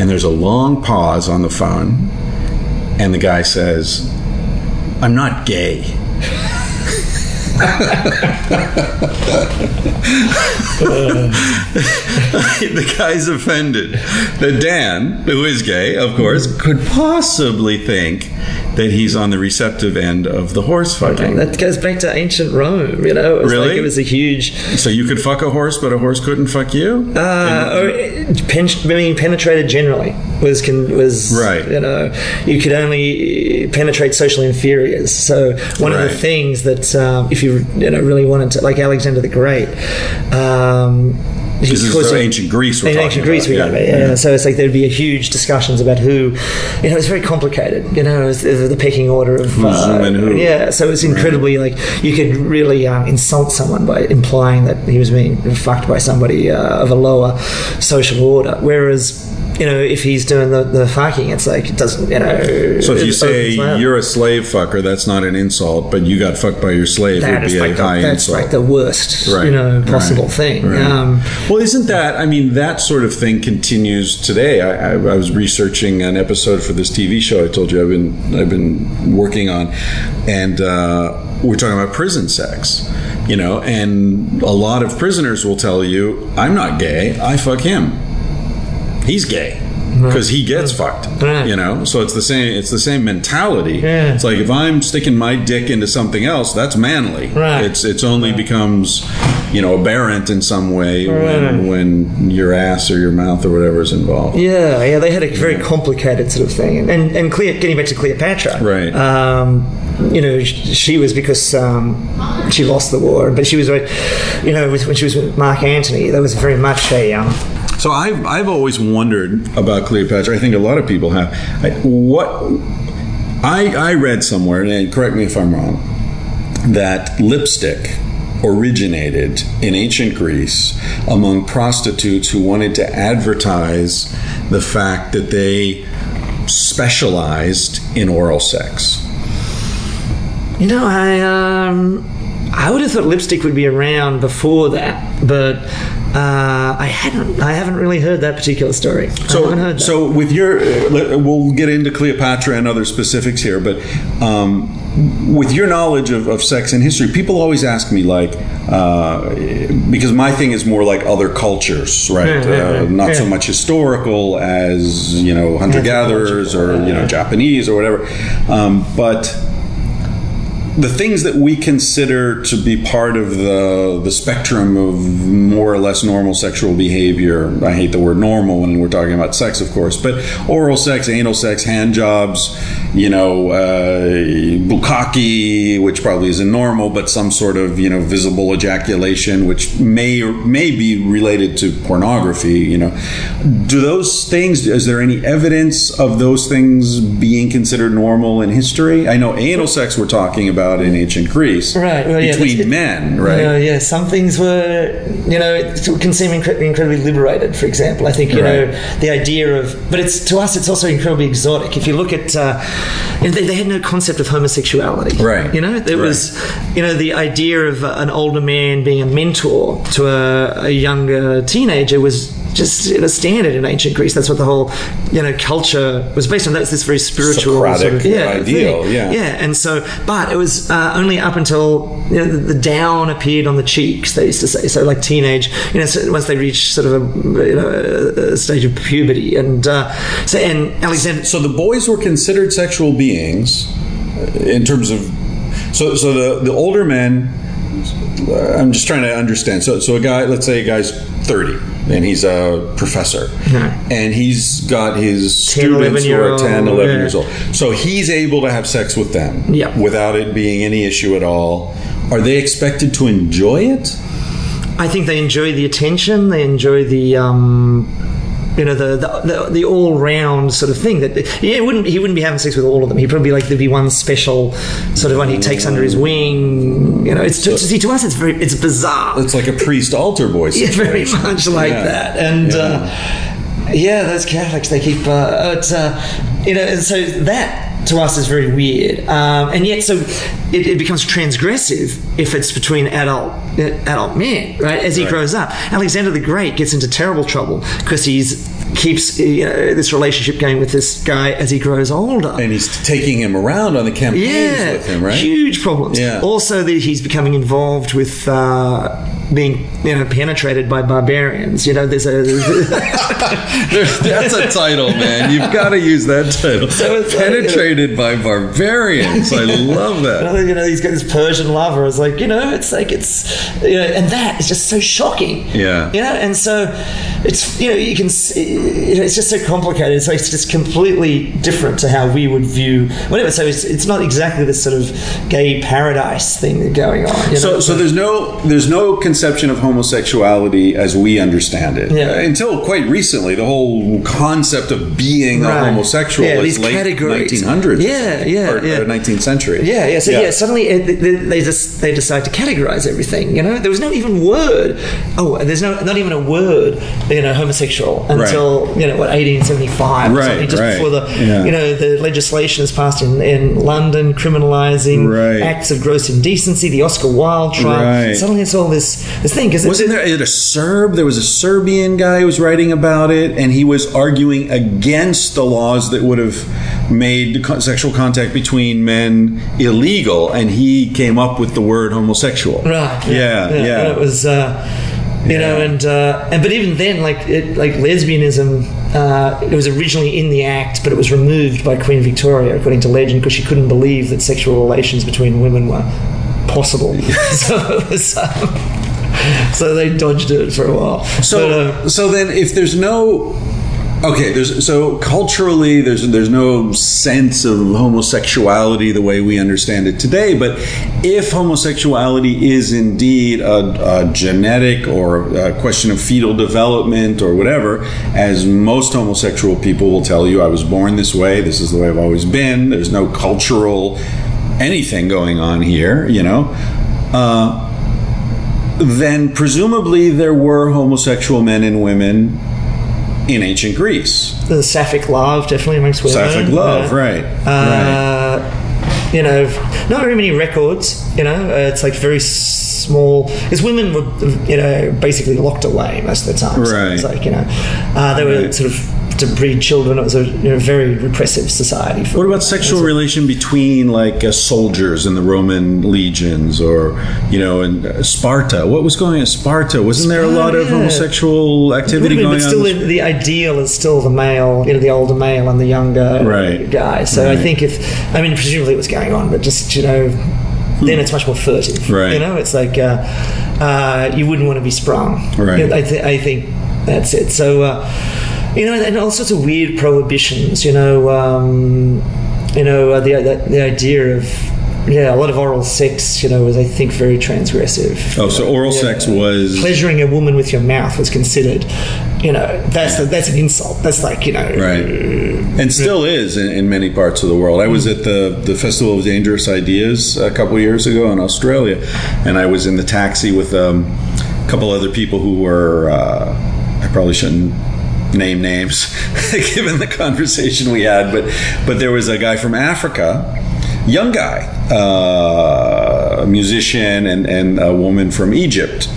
And there's a long pause on the phone, and the guy says, "I'm not gay." the guy's offended that Dan, who is gay, of course, could possibly think that he's on the receptive end of the horse fucking. That goes back to ancient Rome, you know. It was Really? like it was a huge So you could fuck a horse, but a horse couldn't fuck you? uh, or, pen, being penetrated generally was was Right. You know, you could only penetrate social inferiors. So one of the things that um, if you you know really wanted to, like Alexander the Great. Um, This is Because for of- ancient Greece. We're in ancient Greece, about. we got about, yeah. So it's like there'd be a huge discussions about who, you know, it's very complicated. You know, the, the pecking order of Who's uh, who and who. Yeah, so it's incredibly like you could really um, insult someone by implying that he was being fucked by somebody uh, of a lower social order. Whereas, you know, if he's doing the, the fucking, it's like it doesn't, you know. So if you say you're a slave fucker, that's not an insult, but you got fucked by your slave that would be like a the, high that's insult. like the worst, Right, you know, possible right, thing. right. Um, Well, isn't that? I mean, that sort of thing continues today. I, I, I was researching an episode for this TV show I told you I've been I've been working on, and uh, we're talking about prison sex. You know, and a lot of prisoners will tell you, "I'm not gay. I fuck him. He's gay." Because he gets fucked, you know. So it's the same. It's the same mentality. Yeah. It's like if I'm sticking my dick into something else, that's manly. Right. It's it's only becomes, you know, aberrant in some way Right. when when your ass or your mouth or whatever is involved. Yeah, yeah, they had a very complicated sort of thing, and and, and Cleo, getting back to Cleopatra, Right. Um, you know, she was because um, she lost the war, but she was, very- you know, when she was with Mark Antony, there was very much a um, So I've I've always wondered about Cleopatra. I think a lot of people have. I, what I I read somewhere, and correct me if I'm wrong, that lipstick originated in ancient Greece among prostitutes who wanted to advertise the fact that they specialized in oral sex. You know, I um, I would have thought lipstick would be around before that, but uh, I hadn't. I haven't really heard that particular story. I haven't heard So, that. so with your, uh, we'll get into Cleopatra and other specifics here, but um, with your knowledge of, of sex and history, people always ask me, like, uh, because my thing is more like other cultures, right? Yeah, yeah, uh, yeah. not so much historical as you know hunter gatherers or you know Japanese or whatever, um, but the things that we consider to be part of the the spectrum of more or less normal sexual behavior. I hate the word normal when we're talking about sex, of course, but oral sex, anal sex, hand jobs, you know, uh, bukkake, which probably isn't normal, but some sort of you know visible ejaculation, which may or may be related to pornography. You know, do those things? Is there any evidence of those things being considered normal in history? I know anal sex we're talking about in ancient Greece, Right, well, yeah, between men, right? Yeah, yeah. Some things were, you know, it can seem incre- incredibly liberated. For example, I think you know the idea of, but it's to us, it's also incredibly exotic. If you look at, uh, you know, they, they had no concept of homosexuality. Right. You know, there Right. was, you know, the idea of uh, an older man being a mentor to a, a younger teenager was just you know, standard in ancient Greece. That's what the whole, you know, culture was based on. That's this very spiritual Socratic sort of yeah, ideal, thing. yeah. yeah. And so, but it was uh, only up until you know, the, the down appeared on the cheeks. They used to say so, like teenage. You know, so once they reach sort of a, you know, a, stage of puberty, and uh, so and Alexander. So the boys were considered sexual beings in terms of. So, so the the older men. I'm just trying to understand. So, so a guy, let's say a guy's 30 and he's a professor, and he's got his 10, students who are 10, 11 yeah. years old. So he's able to have sex with them Yeah. without it being any issue at all. Are they expected to enjoy it? I think they enjoy the attention. They enjoy the. Um, you know the the, the, the all round sort of thing that yeah it wouldn't he wouldn't be having sex with all of them he'd probably be like there'd be one special sort of one he takes under his wing you know it's to, see to us it's very it's bizarre It's like a priest altar boy Yeah, very much like Yeah. that. And Yeah. uh, yeah, those Catholics they keep uh, it's, uh, you know, and so that to us is very weird. Um, and yet, so it, it becomes transgressive if it's between adult uh, adult men, right? As he Right. grows up, Alexander the Great gets into terrible trouble because he's keeps you know, this relationship going with this guy as he grows older. And he's taking him around on the campaigns Yeah, with him, right? huge problems. Yeah. Also, that he's becoming involved with uh, being, you know, penetrated by barbarians. You know, there's a That's a title, man. You've got to use that title. So it's like, Penetrated by barbarians. I love that. you know, he's got this Persian lover. It's like, you know, it's like it's, you know, and that is just so shocking. Yeah. You know, and so it's, you know, you can, you know, it's just so complicated. So it's just completely different to how we would view whatever. So it's, it's not exactly this sort of gay paradise thing going on. You know? So, so there's no there's no conception conception of homosexuality as we understand it. Yeah. Uh, Until quite recently, the whole concept of being a homosexual Yeah, was these late categories. 1900s. Yeah, yeah, or, yeah. or 19th century. Yeah, yeah. So yeah, suddenly it, they, they just they decide to categorize everything. You know, there was no even word. Oh, there's no not even a word. You know, homosexual until you know what 1875 or Right, something, just right. before the Yeah. you know the legislation is passed in, in London criminalizing Right. acts of gross indecency, the Oscar Wilde trial. Right. Suddenly it's all this this thing because Wasn't there a Serb? There was a Serbian guy who was writing about it, and he was arguing against the laws that would have made sexual contact between men illegal, and he came up with the word homosexual. Right. Yeah. Yeah. And it was, uh, you know, and uh, and but even then, like it, like lesbianism, uh, it was originally in the act, but it was removed by Queen Victoria, according to legend, because she couldn't believe that sexual relations between women were possible. so it was. Um, so they dodged it for a while. So, But, uh, so then, if there's no, okay, there's so culturally, there's there's no sense of homosexuality the way we understand it today. But if homosexuality is indeed a, a genetic or a question of fetal development or whatever, as most homosexual people will tell you, I was born this way. This is the way I've always been. There's no cultural anything going on here. You know. Uh, then presumably there were homosexual men and women in ancient Greece. the sapphic love definitely amongst women. Sapphic love, Uh, right? right. Uh, you know, not very many records. You know, uh, it's like very small. Because women were, you know, basically locked away most of the time. So Right. it's like you know, uh, they were Right. sort of to breed children. It was a you know, very repressive society. What about sexual relation between like uh, soldiers in the Roman legions, or you know, in uh, Sparta? What was going on in Sparta? Wasn't there a lot of homosexual activity Women, going but still, on? the, the ideal is still the male, you know, the older male and the younger Right. guy. So I think if, I mean, presumably it was going on, but just you know, then it's much more furtive. Hmm. Right. You know, it's like uh, uh, you wouldn't want to be sprung. Right. I, th- I think that's it. So. Uh, you know, and all sorts of weird prohibitions. You know, um, you know uh, the, the the idea of yeah, a lot of oral sex. You know, was I think very transgressive. Oh, so oral Yeah. sex was pleasuring a woman with your mouth was considered, you know, that's that's an insult. That's like you know, right, and still is in, in many parts of the world. I was at the the Festival of Dangerous Ideas a couple of years ago in Australia, and I was in the taxi with um, a couple other people who were. Uh, I probably shouldn't name names given the conversation we had, but but there was a guy from Africa, young guy, uh, a musician, and and a woman from Egypt,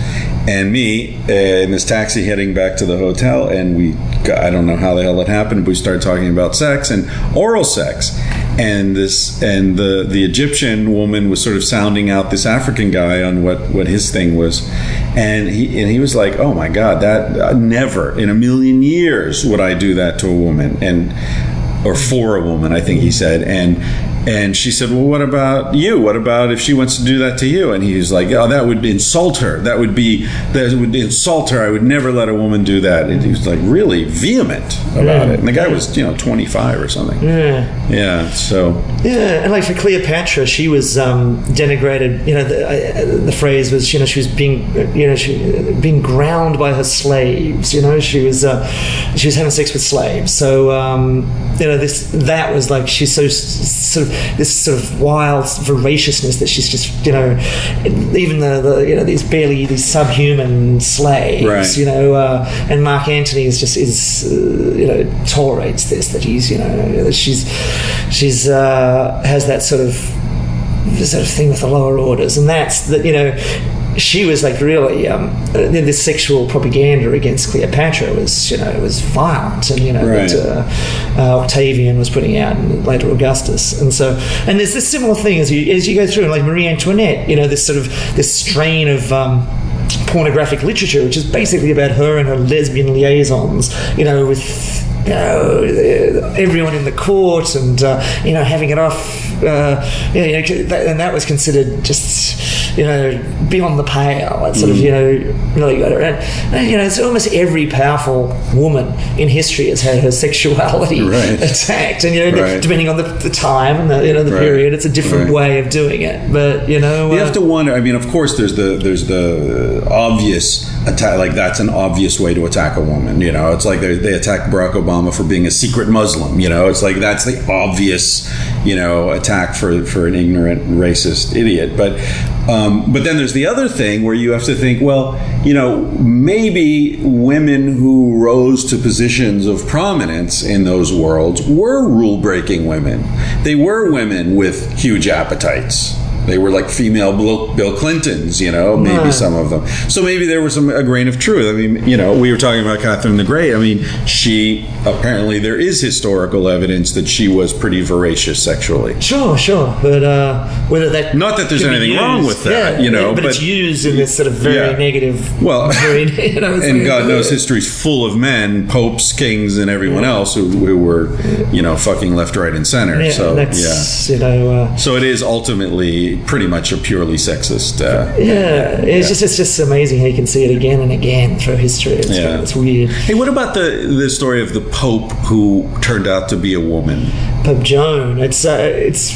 and me uh, in this taxi heading back to the hotel, and we got, I don't know how the hell it happened, but we started talking about sex and oral sex. And this and the the Egyptian woman was sort of sounding out this African guy on what what his thing was, and he and he was like, "Oh my God, that uh, never in a million years would I do that to a woman," and or for a woman, I think he said, and and she said, "Well, what about you? What about if she wants to do that to you?" And he was like, "Oh, that would insult her. That would be that would insult her. I would never let a woman do that." And he was like really vehement about it. And the guy was, you know, twenty five or something. yeah, Yeah. So yeah. And like for Cleopatra, she was um, denigrated. You know, the, uh, the phrase was, you know, she was being, you know, she being ground by her slaves. You know, she was uh, she was having sex with slaves. So um, you know, this that was like she's so sort of this sort of wild voraciousness that she's just you know, even the, the you know these barely these subhuman slaves. Right. You know, uh, and Mark Antony is just is uh, you know tolerates this that he's you know that she's she's uh, has that sort of this sort of thing with the lower orders, and that's that you know. She was like really um, uh, this sexual propaganda against Cleopatra was you know it was violent and you know Right. that, uh, uh, Octavian was putting out and later Augustus and so and there's this similar thing as you as you go through like Marie Antoinette you know this sort of this strain of um, pornographic literature, which is basically about her and her lesbian liaisons, you know, with you know everyone in the court and uh, you know having it off uh, you know, and that was considered just you know beyond the pale. It's sort of Mm. you know really got it. And, and, you know, it's almost every powerful woman in history has had her sexuality Right. attacked, and you know, Right. depending on the, the time and the you know the Right. period, it's a different way of doing it. But you know, You uh, have to wonder. I mean, of course, there's the there's the obvious attack. Like that's an obvious way to attack a woman. You know, it's like they, they attacked Barack Obama for being a secret Muslim. You know, it's like that's the obvious you know attack for for an ignorant racist idiot. But um, but then there's the other thing where you have to think, well, you know, maybe women who rose to positions of prominence in those worlds were rule breaking women. They were women with huge appetites. They were like female Bill, Bill Clintons, you know, maybe Right. some of them. So maybe there was some a grain of truth. I mean, you know, we were talking about Catherine the Great. I mean, she apparently there is historical evidence that she was pretty voracious sexually. Sure, sure, but uh, whether that Not that there's anything wrong with that, you know, but, it's used in this sort of very Yeah. negative. Well, very, you know, and God knows history's full of men, popes, kings, and everyone else who, who were, you know, fucking left, right, and center. Yeah, so that's yeah. you know. Uh, So it is ultimately pretty much a purely sexist. Uh, yeah, it's just it's just amazing how you can see it again and again through history. It's, Yeah. it's weird. Hey, what about the the story of the Pope who turned out to be a woman? Pope Joan. It's uh, it's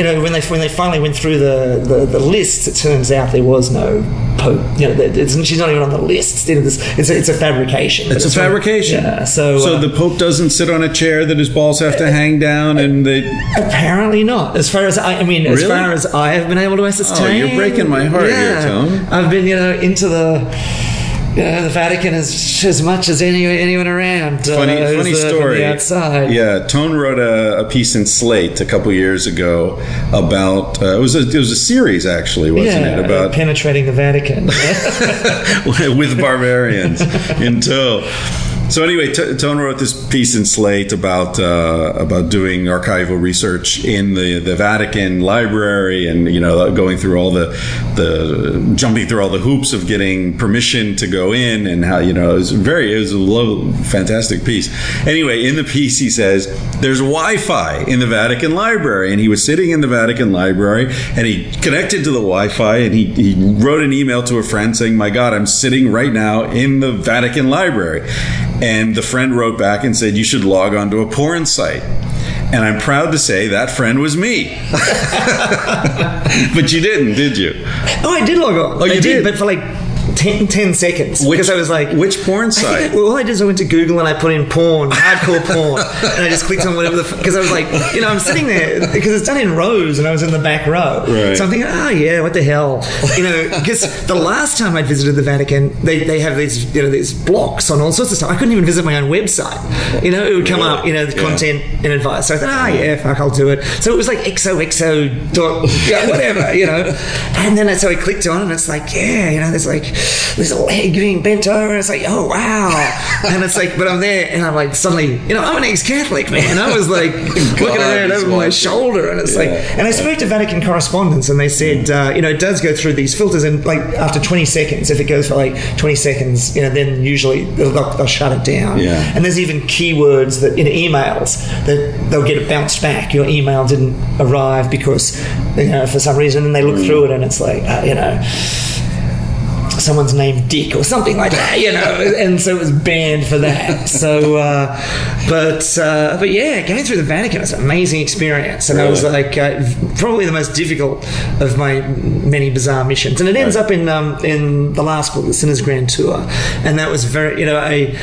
you know when they when they finally went through the, the, the lists, it turns out there was no Pope. You know, it's, she's not even on the list. It's, it's, it's, a, it's a fabrication. It's a from- fabrication. Yeah. So so uh, the Pope doesn't sit on a chair that his balls have to hang down, and they. Apparently not. As far as I, I mean, as far as I have been able to ascertain. Oh, you're breaking my heart here, Tone. I've been, you know, into the. Know, the Vatican as as much as any anyone around. Funny, uh, funny uh, story. the outside. Yeah, Tone wrote a, a piece in Slate a couple years ago about uh, it was a it was a series actually, wasn't Yeah, it? About penetrating the Vatican. with barbarians in tow. So anyway, T- Tone wrote this piece in Slate about uh, about doing archival research in the, the Vatican library, and you know going through all the the jumping through all the hoops of getting permission to go in, and how you know it was very it was a low, fantastic piece. Anyway, in the piece he says there's Wi-Fi in the Vatican library, and he was sitting in the Vatican library, and he connected to the Wi-Fi, and he, he wrote an email to a friend saying, "My God, I'm sitting right now in the Vatican library." And the friend wrote back and said, You should log on to a porn site. And I'm proud to say that friend was me. but you didn't, did you? Oh, I did log on. Oh, you I did? but for like 10, 10 seconds. Which- because I was like, which porn site? Well, all I did is I went to Google and I put in porn, hardcore porn, and I just clicked on whatever the because I was like, you know, I'm sitting there because it's done in rows and I was in the back row, Right. so I'm thinking, oh yeah, what the hell, you know? Because the last time I visited the Vatican, they, they have these you know these blocks on all sorts of stuff. I couldn't even visit my own website. You know, it would come up, you know, the Yeah. content and advice. So I thought, ah, yeah, fuck, I'll do it. So it was like XOXO dot yeah, whatever, you know. And then I, so I clicked on and it's like, yeah, you know, there's like there's a leg being bent over and it's like, oh wow. And it's like, but I'm there and I'm like suddenly, you know, I'm an ex-Catholic man. I was like looking he's over my shoulder and it's like, and I spoke to Vatican correspondents and they said, uh, you know, it does go through these filters and like after 20 seconds, if it goes for like 20 seconds, you know, then usually they'll, they'll, shut it down. Yeah. And there's even keywords that in emails that they'll get it bounced back. Your email didn't arrive because, you know, for some reason, and they look through it and it's like, uh, you know, someone's name Dick or something like that, you know, and so it was banned for that. So, uh, but uh, but yeah, going through the Vatican was an amazing experience, and it was like uh, probably the most difficult of my many bizarre missions. And it ends up in um, in the last book, the Sinner's Grand Tour, and that was very, you know, I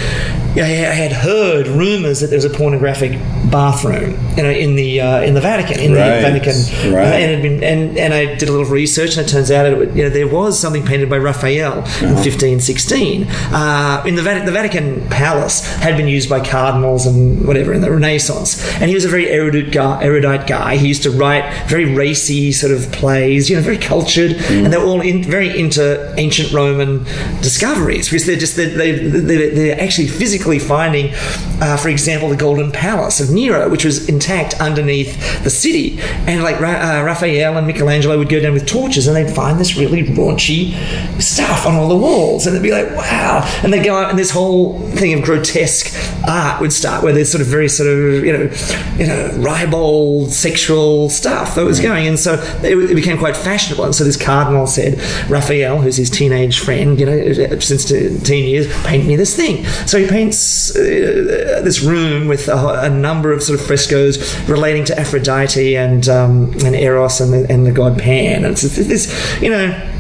I had heard rumors that there was a pornographic bathroom, you know, in the uh, in the Vatican, in Right, the Vatican, right. and been, and, and I did a little research, and it turns out it, you know there was something painted by Raphael in 1516 uh, in the, Vatican, the Vatican Palace had been used by cardinals and whatever in the Renaissance, and he was a very erudite guy. Erudite guy. He used to write very racy sort of plays, you know, very cultured, and they're all in, very into ancient Roman discoveries because they're just they're, they, they're, they're actually physically finding, uh, for example, the Golden Palace of Nero, which was intact underneath the city, and like Ra- uh, Raphael and Michelangelo would go down with torches and they'd find this really raunchy stuff stuff on all the walls, and they'd be like, wow, and they'd go out, and this whole thing of grotesque art would start, where there's sort of very sort of you know, you know, ribald sexual stuff that was going, and so it, it became quite fashionable. And so this cardinal said, Raphael, who's his teenage friend, you know, since teen years, paint me this thing. So he paints uh, this room with a, a number of sort of frescoes relating to Aphrodite and um, and Eros and the, and the god Pan. And it's this, you know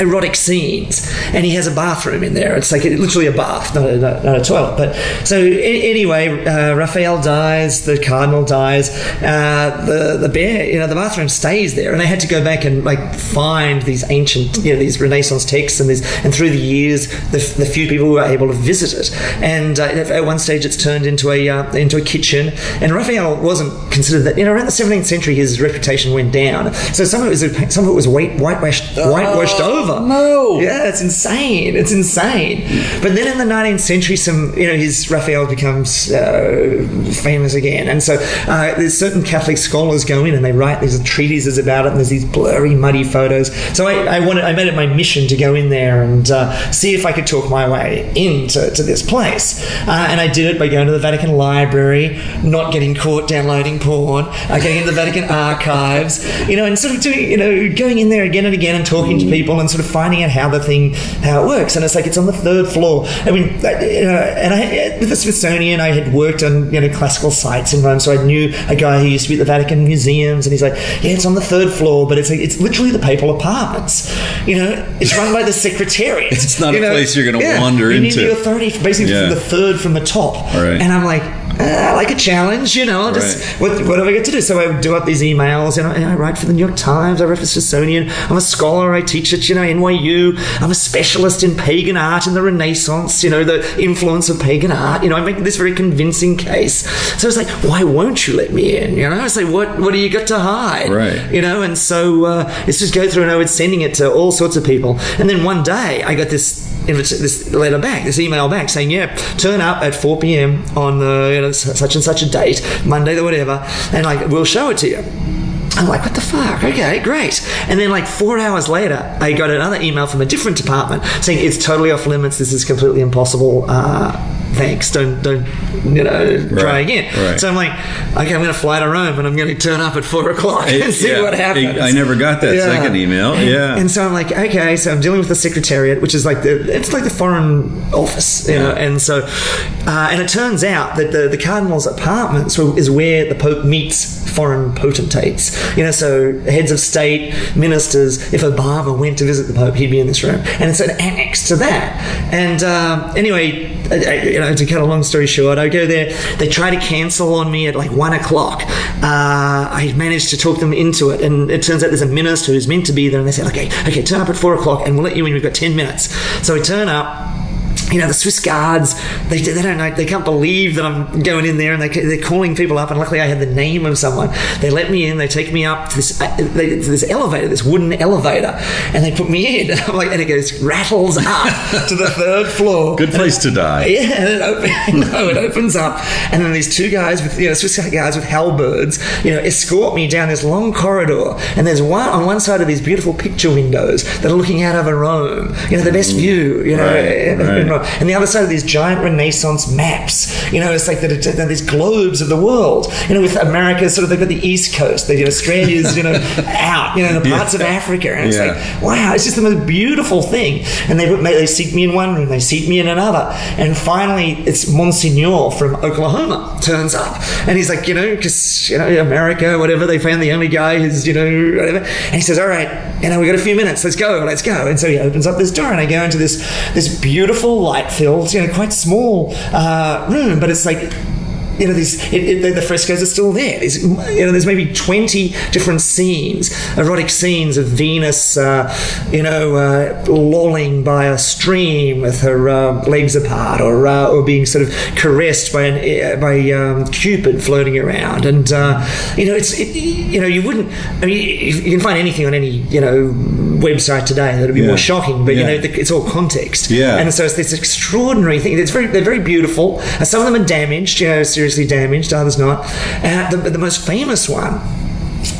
erotic scenes and he has a bathroom in there. It's like literally a bath not a, not, not a toilet. But so anyway uh, raphael dies the cardinal dies uh, the the bear you know the bathroom stays there. And they had to go back and like find these ancient you know these renaissance texts and these and through the years the, the few people who were able to visit it. And uh, at one stage it's turned into a uh, into a kitchen. And raphael wasn't considered that you know around the 17th century his reputation went down. So some of it was some of it was white, whitewashed whitewashed over no. yeah, it's insane. It's insane. But then in the 19th century, some you know his Raphael becomes uh, famous again, and so uh, there's certain Catholic scholars go in and they write these treatises about it, and there's these blurry, muddy photos. So I, I wanted, I made it my mission to go in there and uh, see if I could talk my way into to this place, uh, and I did it by going to the Vatican Library, not getting caught downloading porn, uh, going into the Vatican archives, you know, and sort of doing, you know, going in there again and again and talking to people and sort of finding out how the thing how it works. And it's like it's on the third floor. I mean, you know, and I uh, with the Smithsonian, I had worked on you know classical sites in Rome, so I knew a guy who used to be at the Vatican museums, and he's like, yeah, it's on the third floor, but it's like, it's literally the papal apartments. You know, it's run by the secretariat. It's not you a know? place you're gonna Yeah, wander you into. need the authority, basically Yeah. from the third from the top. Right. And I'm like. Uh, I like a challenge, you know. I'll just Right. what, what do I get to do? So I do up these emails, and I, and I write for the New York Times. I write for Smithsonian. I'm a scholar. I teach at you know NYU. I'm a specialist in pagan art and the Renaissance. You know the influence of pagan art. You know I make this very convincing case. So it's like, why won't you let me in? You know, it's like, what what do you got to hide? Right. You know, and so uh, it's just go through, and I was sending it to all sorts of people. And then one day, I got this this letter back, this email back saying, "Yeah, turn up at 4 p.m. on the such and such a date, Monday or whatever, and like we'll show it to you." I'm like, what the fuck? Okay, great. And then, like four hours later, I got another email from a different department saying it's totally off limits. This is completely impossible. Uh, thanks. Don't don't you know try Right, again. right. So I'm like, okay, I'm going to fly to Rome and I'm going to turn up at four o'clock and see Yeah. what happens. I never got that second email. Yeah. And so I'm like, okay, so I'm dealing with the secretariat, which is like the it's like the foreign office, you know. And so, uh, and it turns out that the the cardinal's apartments is where the pope meets foreign potentates. You know, so heads of state, ministers. If Obama went to visit the pope, he'd be in this room, and it's an annex to that. And um, anyway, I, I- know, to cut a long story short, I go there. They try to cancel on me at like one o'clock. Uh, I managed to talk them into it, and it turns out there's a minister who's meant to be there, and they said, "Okay, okay, turn up at four o'clock, and we'll let you in. We've got ten minutes." So I turn up. You know the Swiss guards. They, they don't know. They can't believe that I'm going in there, and they, they're calling people up. And luckily, I had the name of someone. They let me in. They take me up to this uh, they, to this elevator, this wooden elevator, and they put me in. And I'm like, and it goes rattles up to the third floor. Good place to die. Yeah, and it, op- no, it opens up, and then these two guys with you know Swiss guards with halberds, you know, escort me down this long corridor. And there's one on one side of these beautiful picture windows that are looking out over Rome. You know, the best view. You know, Right, right. And the other side of these giant Renaissance maps. You know, it's like the, the, the- these globes of the world. You know, with America, sort of they've got the East Coast. They, Australia's you know out. You know, the parts of Africa, and it's Yeah. like wow, it's just the most beautiful thing. And they put, they seat me in one room, they seat me in another, and finally it's Monsignor from Oklahoma turns up, and he's like, you know, because you know America, whatever. They found the only guy who's you know whatever, and he says, all right, you know, we got a few minutes, let's go, let's go. And so he opens up this door, and I go into this this beautiful light filled, you know, quite small uh, room, but it's like you know, these it, it, the, frescoes are still there. There's, you know, there's maybe twenty different scenes, erotic scenes of Venus, uh, you know, uh, lolling by a stream with her uh, legs apart, or uh, or being sort of caressed by an uh, by um, Cupid floating around, and uh, you know, it's it, you know, you wouldn't. I mean, you can find anything on any you know website today that'll be Yeah. more shocking, but Yeah. you know, it's all context. Yeah. and so it's this extraordinary thing. It's very, they're very beautiful. Some of them are damaged, you know, seriously damaged. Others not. Uh, the, the most famous one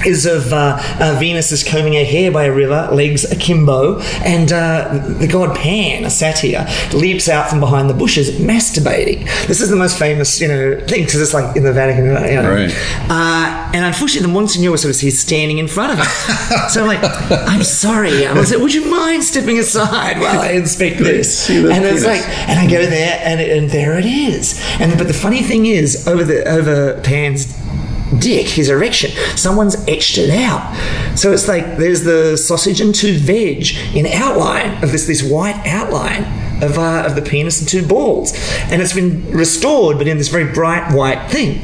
is of uh, uh, Venus is combing her hair by a river, legs akimbo, and uh, the god Pan, a satyr, leaps out from behind the bushes masturbating. This is the most famous, you know, thing because it's like in the Vatican, you know. Right. Uh, and unfortunately, the Monsignor was sort of he's standing in front of us. so I'm like, I'm sorry. I was like, would you mind stepping aside while I inspect this? And it's like, and I go there, and, and there it is. And but the funny thing is, over the over Pan's dick, his erection, someone's etched it out. So it's like there's the sausage and two veg in outline of this this white outline of, uh, of the penis and two balls, and it's been restored, but in this very bright white thing.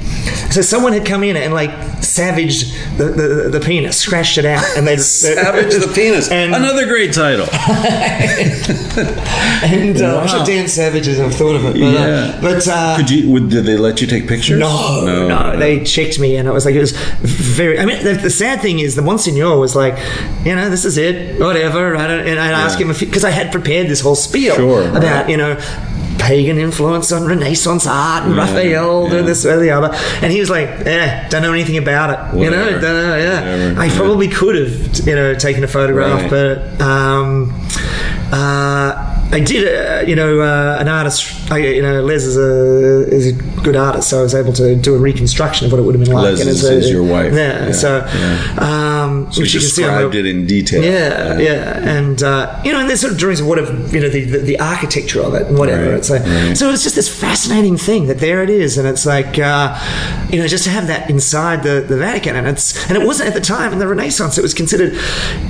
So someone had come in and like savaged the, the, the penis, scratched it out, and they Savage the penis. And- Another great title. And uh, Wow. I'm sure Dan Savage has have thought of it. But, Yeah. uh, but uh, Could you? Would, did they let you take pictures? No, no, no They checked me, and it was like it was very. I mean, the, the sad thing is, the Monsignor was like, you know, this is it, whatever. I don't, and I asked him because I had prepared this whole spiel Sure, about you know. Pagan influence on Renaissance art and Yeah, Raphael yeah. doing this or the other, and he was like, "Eh, don't know anything about it." You know, don't know, yeah. Whatever, I yeah. probably could have, you know, taken a photograph, Right. but um, uh, I did, uh, you know, uh, an artist. I, you know, Les is a is a good artist, so I was able to do a reconstruction of what it would have been like. Les and is- a- is your wife. Yeah. Yeah, so, yeah. um, So which you can see described it in detail. yeah, yeah, and uh, you know, and there's sort of drawings of what of you know the, the, the architecture of it and whatever. Right, It's like right. so it's just this fascinating thing that there it is, and it's like uh, you know just to have that inside the, the Vatican, and it's and it wasn't at the time in the Renaissance. It was considered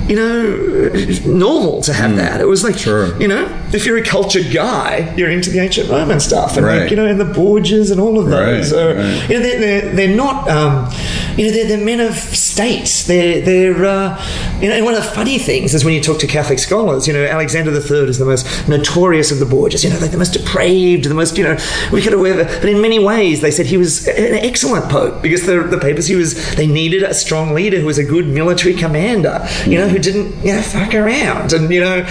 you know normal to have that. It was like. Sure. you know if you're a cultured guy, you're into the ancient Roman stuff, and Right. like you know and the Borgias and all of those. Right, So, right. You know they're, they're, they're not um, you know they're, they're men of state. They're they're uh, you know and one of the funny things is when you talk to Catholic scholars, you know Alexander III is the most notorious of the Borgias. You know like the most depraved, the most you know wicked or whatever. But in many ways, they said he was an excellent pope because the the papacy was they needed a strong leader who was a good military commander. You know who didn't you know fuck around and you know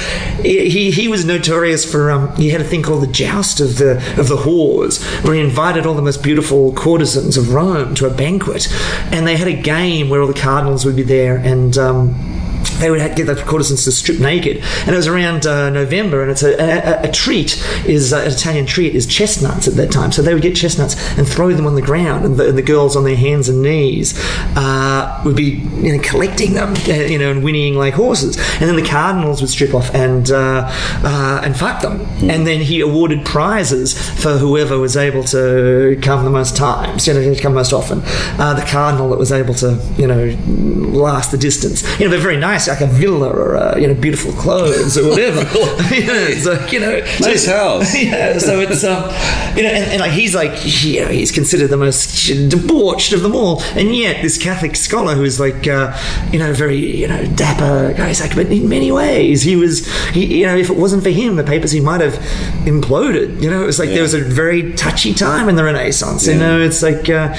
he he was notorious for um he had a thing called the joust of the of the whores where he invited all the most beautiful courtesans of Rome to a banquet. And they had a game where all the cardinals would be there and um they would get the courtesans to strip naked, and it was around uh, November. And it's a, a, a treat is uh, an Italian treat is chestnuts at that time. So they would get chestnuts and throw them on the ground, and the, and the girls on their hands and knees uh, would be you know collecting them, uh, you know, and whinnying like horses. And then the cardinals would strip off and uh, uh, and fuck them, and then he awarded prizes for whoever was able to come the most times, you know, come most often. Uh, the cardinal that was able to you know last the distance, you know, but very nice, like a villa or a, you know beautiful clothes or whatever. yeah, it's like you know, Nice so- house. yeah, so it's um, you know, and, and like he's like, you know, he's considered the most debauched of them all, and yet this Catholic scholar who's like, uh, you know, very you know dapper guy, he's like, but in many ways he was, he, you know, if it wasn't for him, the papacy might have imploded. You know, it was like there was a very touchy time in the Renaissance. You know, it's like, uh,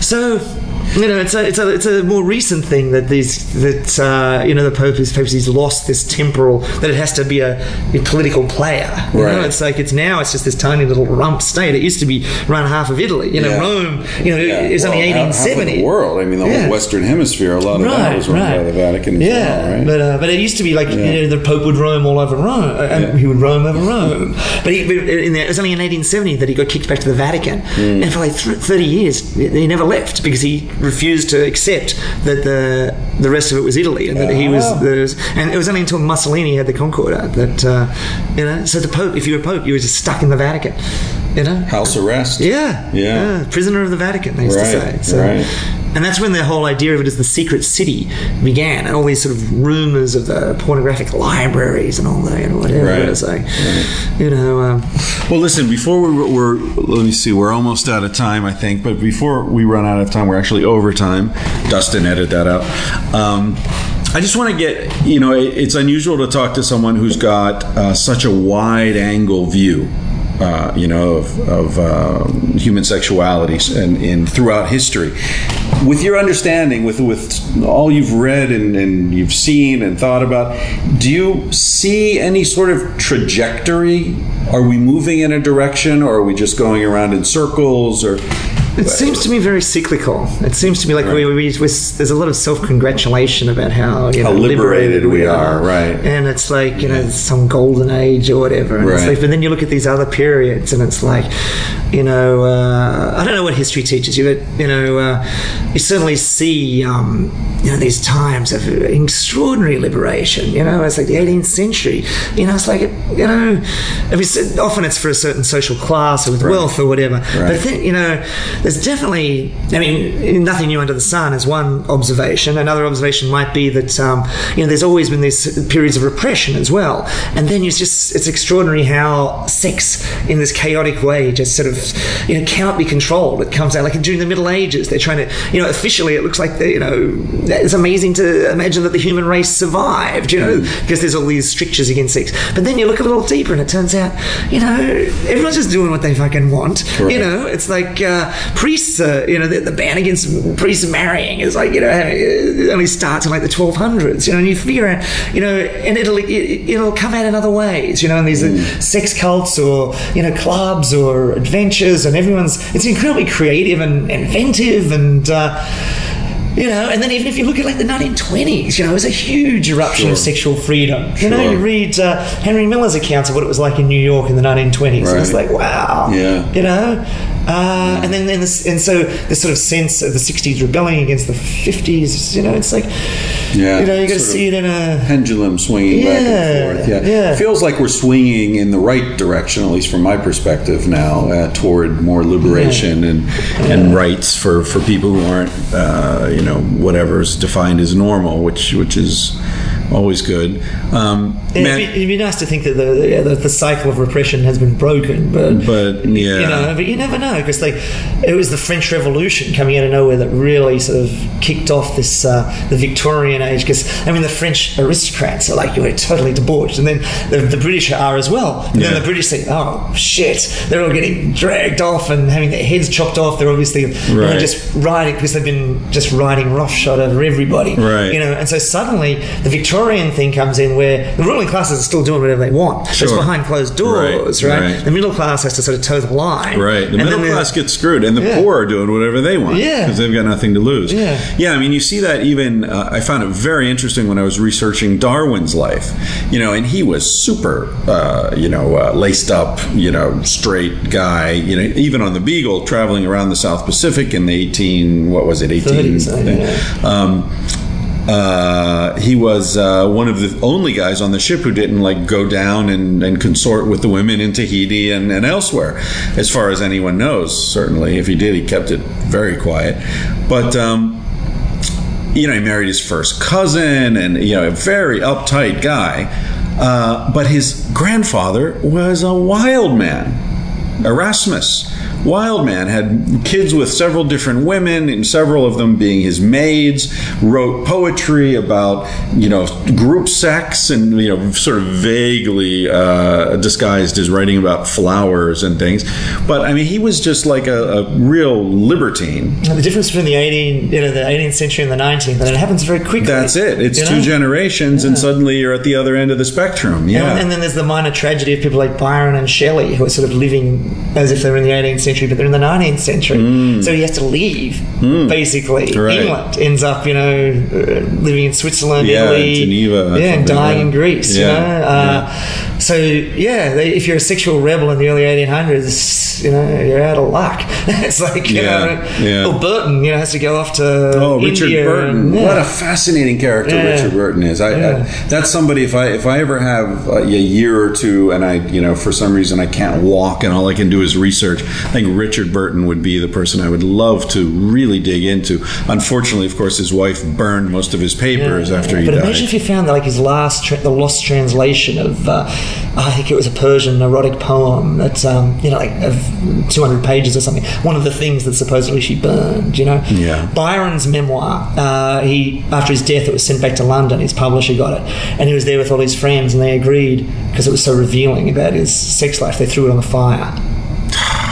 so. You know, it's a it's a it's a more recent thing that these that uh, you know the Pope is papacy's lost this temporal that it has to be a, a political player. You know, Right. it's like it's now it's just this tiny little rump state. It used to be run half of Italy. You know, Yeah. Rome. You know, Yeah, it's only well, half- eighteen of the world. I mean, the Yeah. whole Western Hemisphere. A lot of that was run by the Vatican. Yeah, well, right? but uh, but it used to be like Yeah. you know the Pope would roam all over Rome, uh, he would roam over Rome. But he, in the, it was only in 1870 that he got kicked back to the Vatican, Hmm. and for like th- 30 years he never left because he refused to accept that the the rest of it was Italy and that he was, Ah. there was and it was only until Mussolini had the Concordat that uh, you know. So the Pope, if you were Pope, you were just stuck in the Vatican, you know. House arrest. Yeah, Yeah. prisoner of the Vatican. They used to say. Right, So, right. And that's when the whole idea of it as the secret city began, and all these sort of rumors of the pornographic libraries and all that, and whatever. Right, It's like, you know, um, Well, listen. Before we, we're, let me see. We're almost out of time, I think. But before we run out of time, we're actually over time. Dustin, edit that out. Um, I just want to get. You know, it, it's unusual to talk to someone who's got uh, such a wide angle view. Uh, you know, of, of uh, human sexuality and in throughout history. With your understanding, with with all you've read and, and you've seen and thought about, do you see any sort of trajectory? Are we moving in a direction, or are we just going around in circles? Or It seems to me very cyclical. It seems to me like we, we, we, there's a lot of self congratulation about how you How know, liberated we are, right. And it's like you know some golden age or whatever. And it's Right. like, but then you look at these other periods, and it's like, you know, uh, I don't know what history teaches you, but you know, uh, you certainly see, um, you know, these times of extraordinary liberation. You know, it's like the 18th century. You know, it's like you know, I mean, often it's for a certain social class or with wealth or whatever. But then, you know, there's definitely, I mean, nothing new under the sun is one observation. Another observation might be that, um, you know, there's always been these periods of repression as well. And then it's just, it's extraordinary how sex in this chaotic way just sort of, you know, cannot be controlled. It comes out like during the Middle Ages, they're trying to, you know, officially it looks like, they, you know, it's amazing to imagine that the human race survived, you know, because there's all these strictures against sex. But then you look a little deeper and it turns out, you know, everyone's just doing what they fucking want. You know, it's like uh, priests, uh, you know, the, the ban against priests marrying is like, you know, it only starts in like the 1200s, you know, and you figure out, you know, and it'll, it, it'll come out in other ways, you know, and these uh, sex cults or, you know, clubs or adventures and everyone's, it's incredibly creative and inventive and, uh, you know, and then even if you look at like the 1920s, you know, it was a huge eruption of sexual freedom. You know, you read uh, Henry Miller's accounts of what it was like in New York in the 1920s, and it's like, wow. Yeah. You know? Uh, and then, then this, and so this sort of sense of the 60s rebelling against the 50s, you know, it's like, Yeah, you know, you got to see it in a. pendulum swinging back and forth. Yeah. yeah. It feels like we're swinging in the right direction, at least from my perspective now, uh, toward more liberation and and rights for, for people who aren't, uh, you know, whatever's defined as normal, which which is always good. Um, It'd man- be, it'd be nice to think that the, the the cycle of repression has been broken, but but yeah, you know, but you never know because like it was the French Revolution coming out of nowhere that really sort of kicked off this uh, the Victorian age. Because I mean, the French aristocrats are like you were totally debauched, and then the, the British are as well. And Yeah. then the British say, "Oh shit, they're all getting dragged off and having their heads chopped off." They're obviously Right. just riding because they've been just riding roughshod over everybody, Right. You know, and so suddenly the Victorian thing comes in where the ruling classes are still doing whatever they want. Sure. It's behind closed doors, Right, right? right. The middle class has to sort of toe the line, Right. The And middle class gets screwed, and the Yeah. poor are doing whatever they want Yeah. because they've got nothing to lose. Yeah. Yeah. I mean, you see that even, uh, I found it very interesting when I was researching Darwin's life, you know, and he was super, uh, you know, uh, laced up, you know, straight guy, you know, even on the Beagle, traveling around the South Pacific in the 18, what was it, 18? 30s, yeah. um, uh, he was uh, one of the only guys on the ship who didn't like go down and, and consort with the women in Tahiti and, and elsewhere, as far as anyone knows. Certainly, if he did, he kept it very quiet. But um, you know, he married his first cousin, and you know, a very uptight guy. Uh, but his grandfather was a wild man, Erasmus. Wild man had kids with several different women, and several of them being his maids. Wrote poetry about you know group sex, and you know sort of vaguely uh, disguised as writing about flowers and things. But I mean, he was just like a, a real libertine. The difference between the 18, you know, the 18th century and the 19th, and it happens very quickly. That's it. It's you two know? generations, and suddenly you're at the other end of the spectrum. Yeah. And, and then there's the minor tragedy of people like Byron and Shelley who are sort of living as if they're in the 18th century, but they're in the 19th century. So he has to leave, basically. Mm. Right. England ends up, you know, uh, living in Switzerland, Yeah, Italy, Geneva, yeah, and dying yeah. in Greece. Yeah, You know, uh, so yeah, they, if you're a sexual rebel in the early 1800s, you know, you're out of luck. it's like, you Yeah, know, yeah. or Burton, you know, has to go off to Oh, Richard Burton! and- yeah. What a fascinating character Yeah. Richard Burton is. I. I, that's somebody. If I if I ever have a, a year or two, and I you know for some reason I can't walk, and all I can do is research, I think Richard Burton would be the person I would love to really dig into. Unfortunately, of course, his wife burned most of his papers after he but died. imagine if you found like his last, tra- the lost translation of, uh, I think it was a Persian erotic poem that's, um, you know, like of 200 pages or something. One of the things that supposedly she burned, you know. Yeah. Byron's memoir. Uh, he after his death, it was sent back to London. His publisher got it, and he was there with all his friends, and they agreed because it was so revealing about his sex life. They threw it on the fire.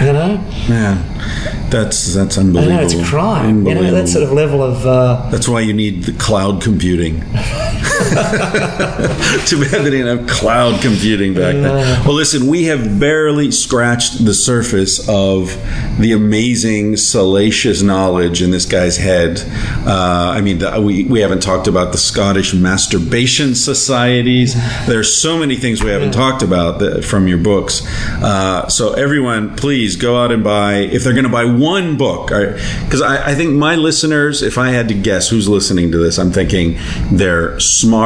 You know, Man, that's that's unbelievable. I know it's a crime. You know, that sort of level of. Uh, That's why you need the cloud computing. Too bad they didn't have cloud computing back then. Well, listen, we have barely scratched the surface of the amazing, salacious knowledge in this guy's head. Uh, I mean, the, we, we haven't talked about the Scottish masturbation societies. There's so many things we haven't talked about that, from your books. Uh, so, everyone, please go out and buy, if they're going to buy one book, because I, I think my listeners, if I had to guess who's listening to this, I'm thinking they're smart,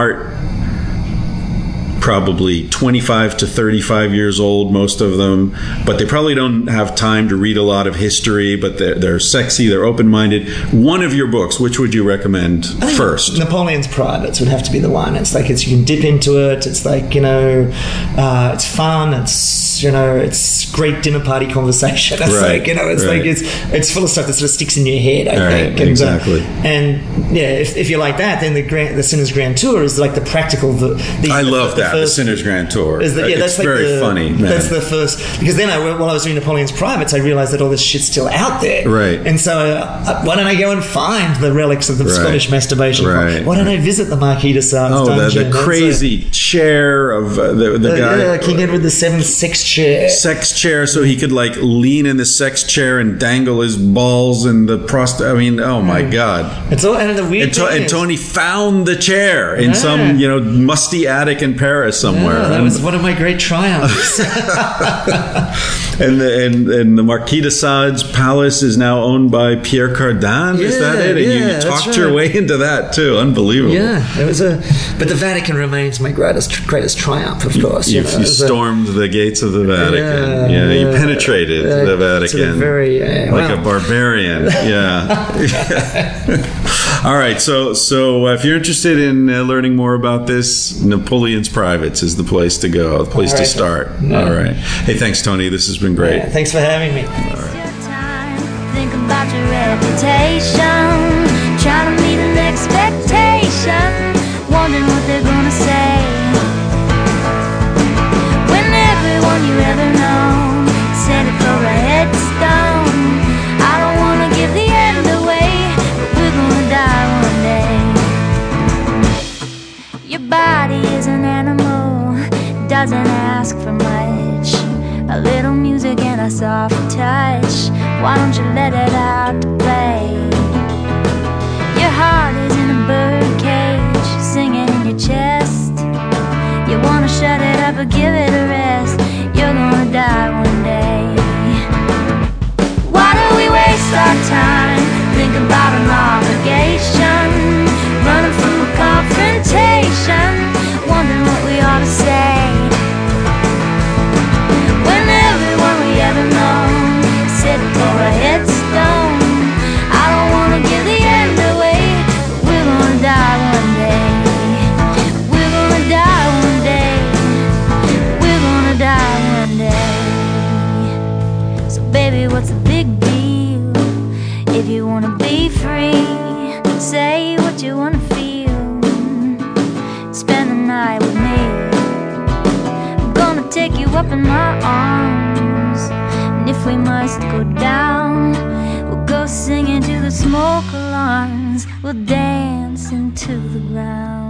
probably 25 to 35 years old, most of them, but they probably don't have time to read a lot of history, but they're, they're sexy, they're open minded. One of your books, which would you recommend first? Napoleon's Privates would have to be the one. It's like it's you can dip into it. It's like you know, uh, it's fun. It's you know, it's great dinner party conversation. It's Right, like you know, it's right. like it's it's full of stuff that sort of sticks in your head. I Right, think and, uh, exactly. and yeah, if, if you like that, then the grand, the Sinners Grand Tour is like the practical. The, the I love the that, the first- Sinners Grand Tour. is the, yeah, it's that's like very the, funny. Man. That's the first because then I, while I was doing Napoleon's Privates, I realized that all this shit's still out there. Right. And so uh, why don't I go and find the relics of the. Scottish masturbation? Right. Why don't I visit the Marquis de Sades Oh, the, dungeon? the crazy chair of uh, the, the guy. uh, King Edward the Seventh sex chair. sex chair so he could like lean in the sex chair and dangle his balls in the prost I mean oh my mm. god It's all and the weird and, to- and Tony found the chair in Yeah. some you know musty attic in Paris somewhere Yeah, that was one of my great triumphs. and the and, and the Marquis de Sade's palace is now owned by Pierre Cardin is that it and yeah, you talked your way into that too unbelievable yeah, it was a. But the Vatican remains my greatest greatest triumph, of course. You, you, know, you was a- stormed the gates of the Vatican. Yeah, you yeah. penetrated Uh, the the Vatican. very, uh, like well. a barbarian. Yeah. All right. So, so uh, if you're interested in uh, learning more about this, Napoleon's Privates is the place to go, the place All to start. Yeah. All right. Hey, thanks, Tony. This has been great. Yeah, thanks for having me. Waste your time, think doesn't ask for much. A little music and a soft touch. Why don't you let it out to play? Your heart is in a bird cage, singing in your chest. You wanna shut it up or give it a rest. You're gonna die one day. Why do we waste our time? Think about an obligation. Running from a confrontation. Wondering what we ought to say. Up in my arms. And if we must go down, we'll go singing to the smoke alarms. We'll dance into the ground.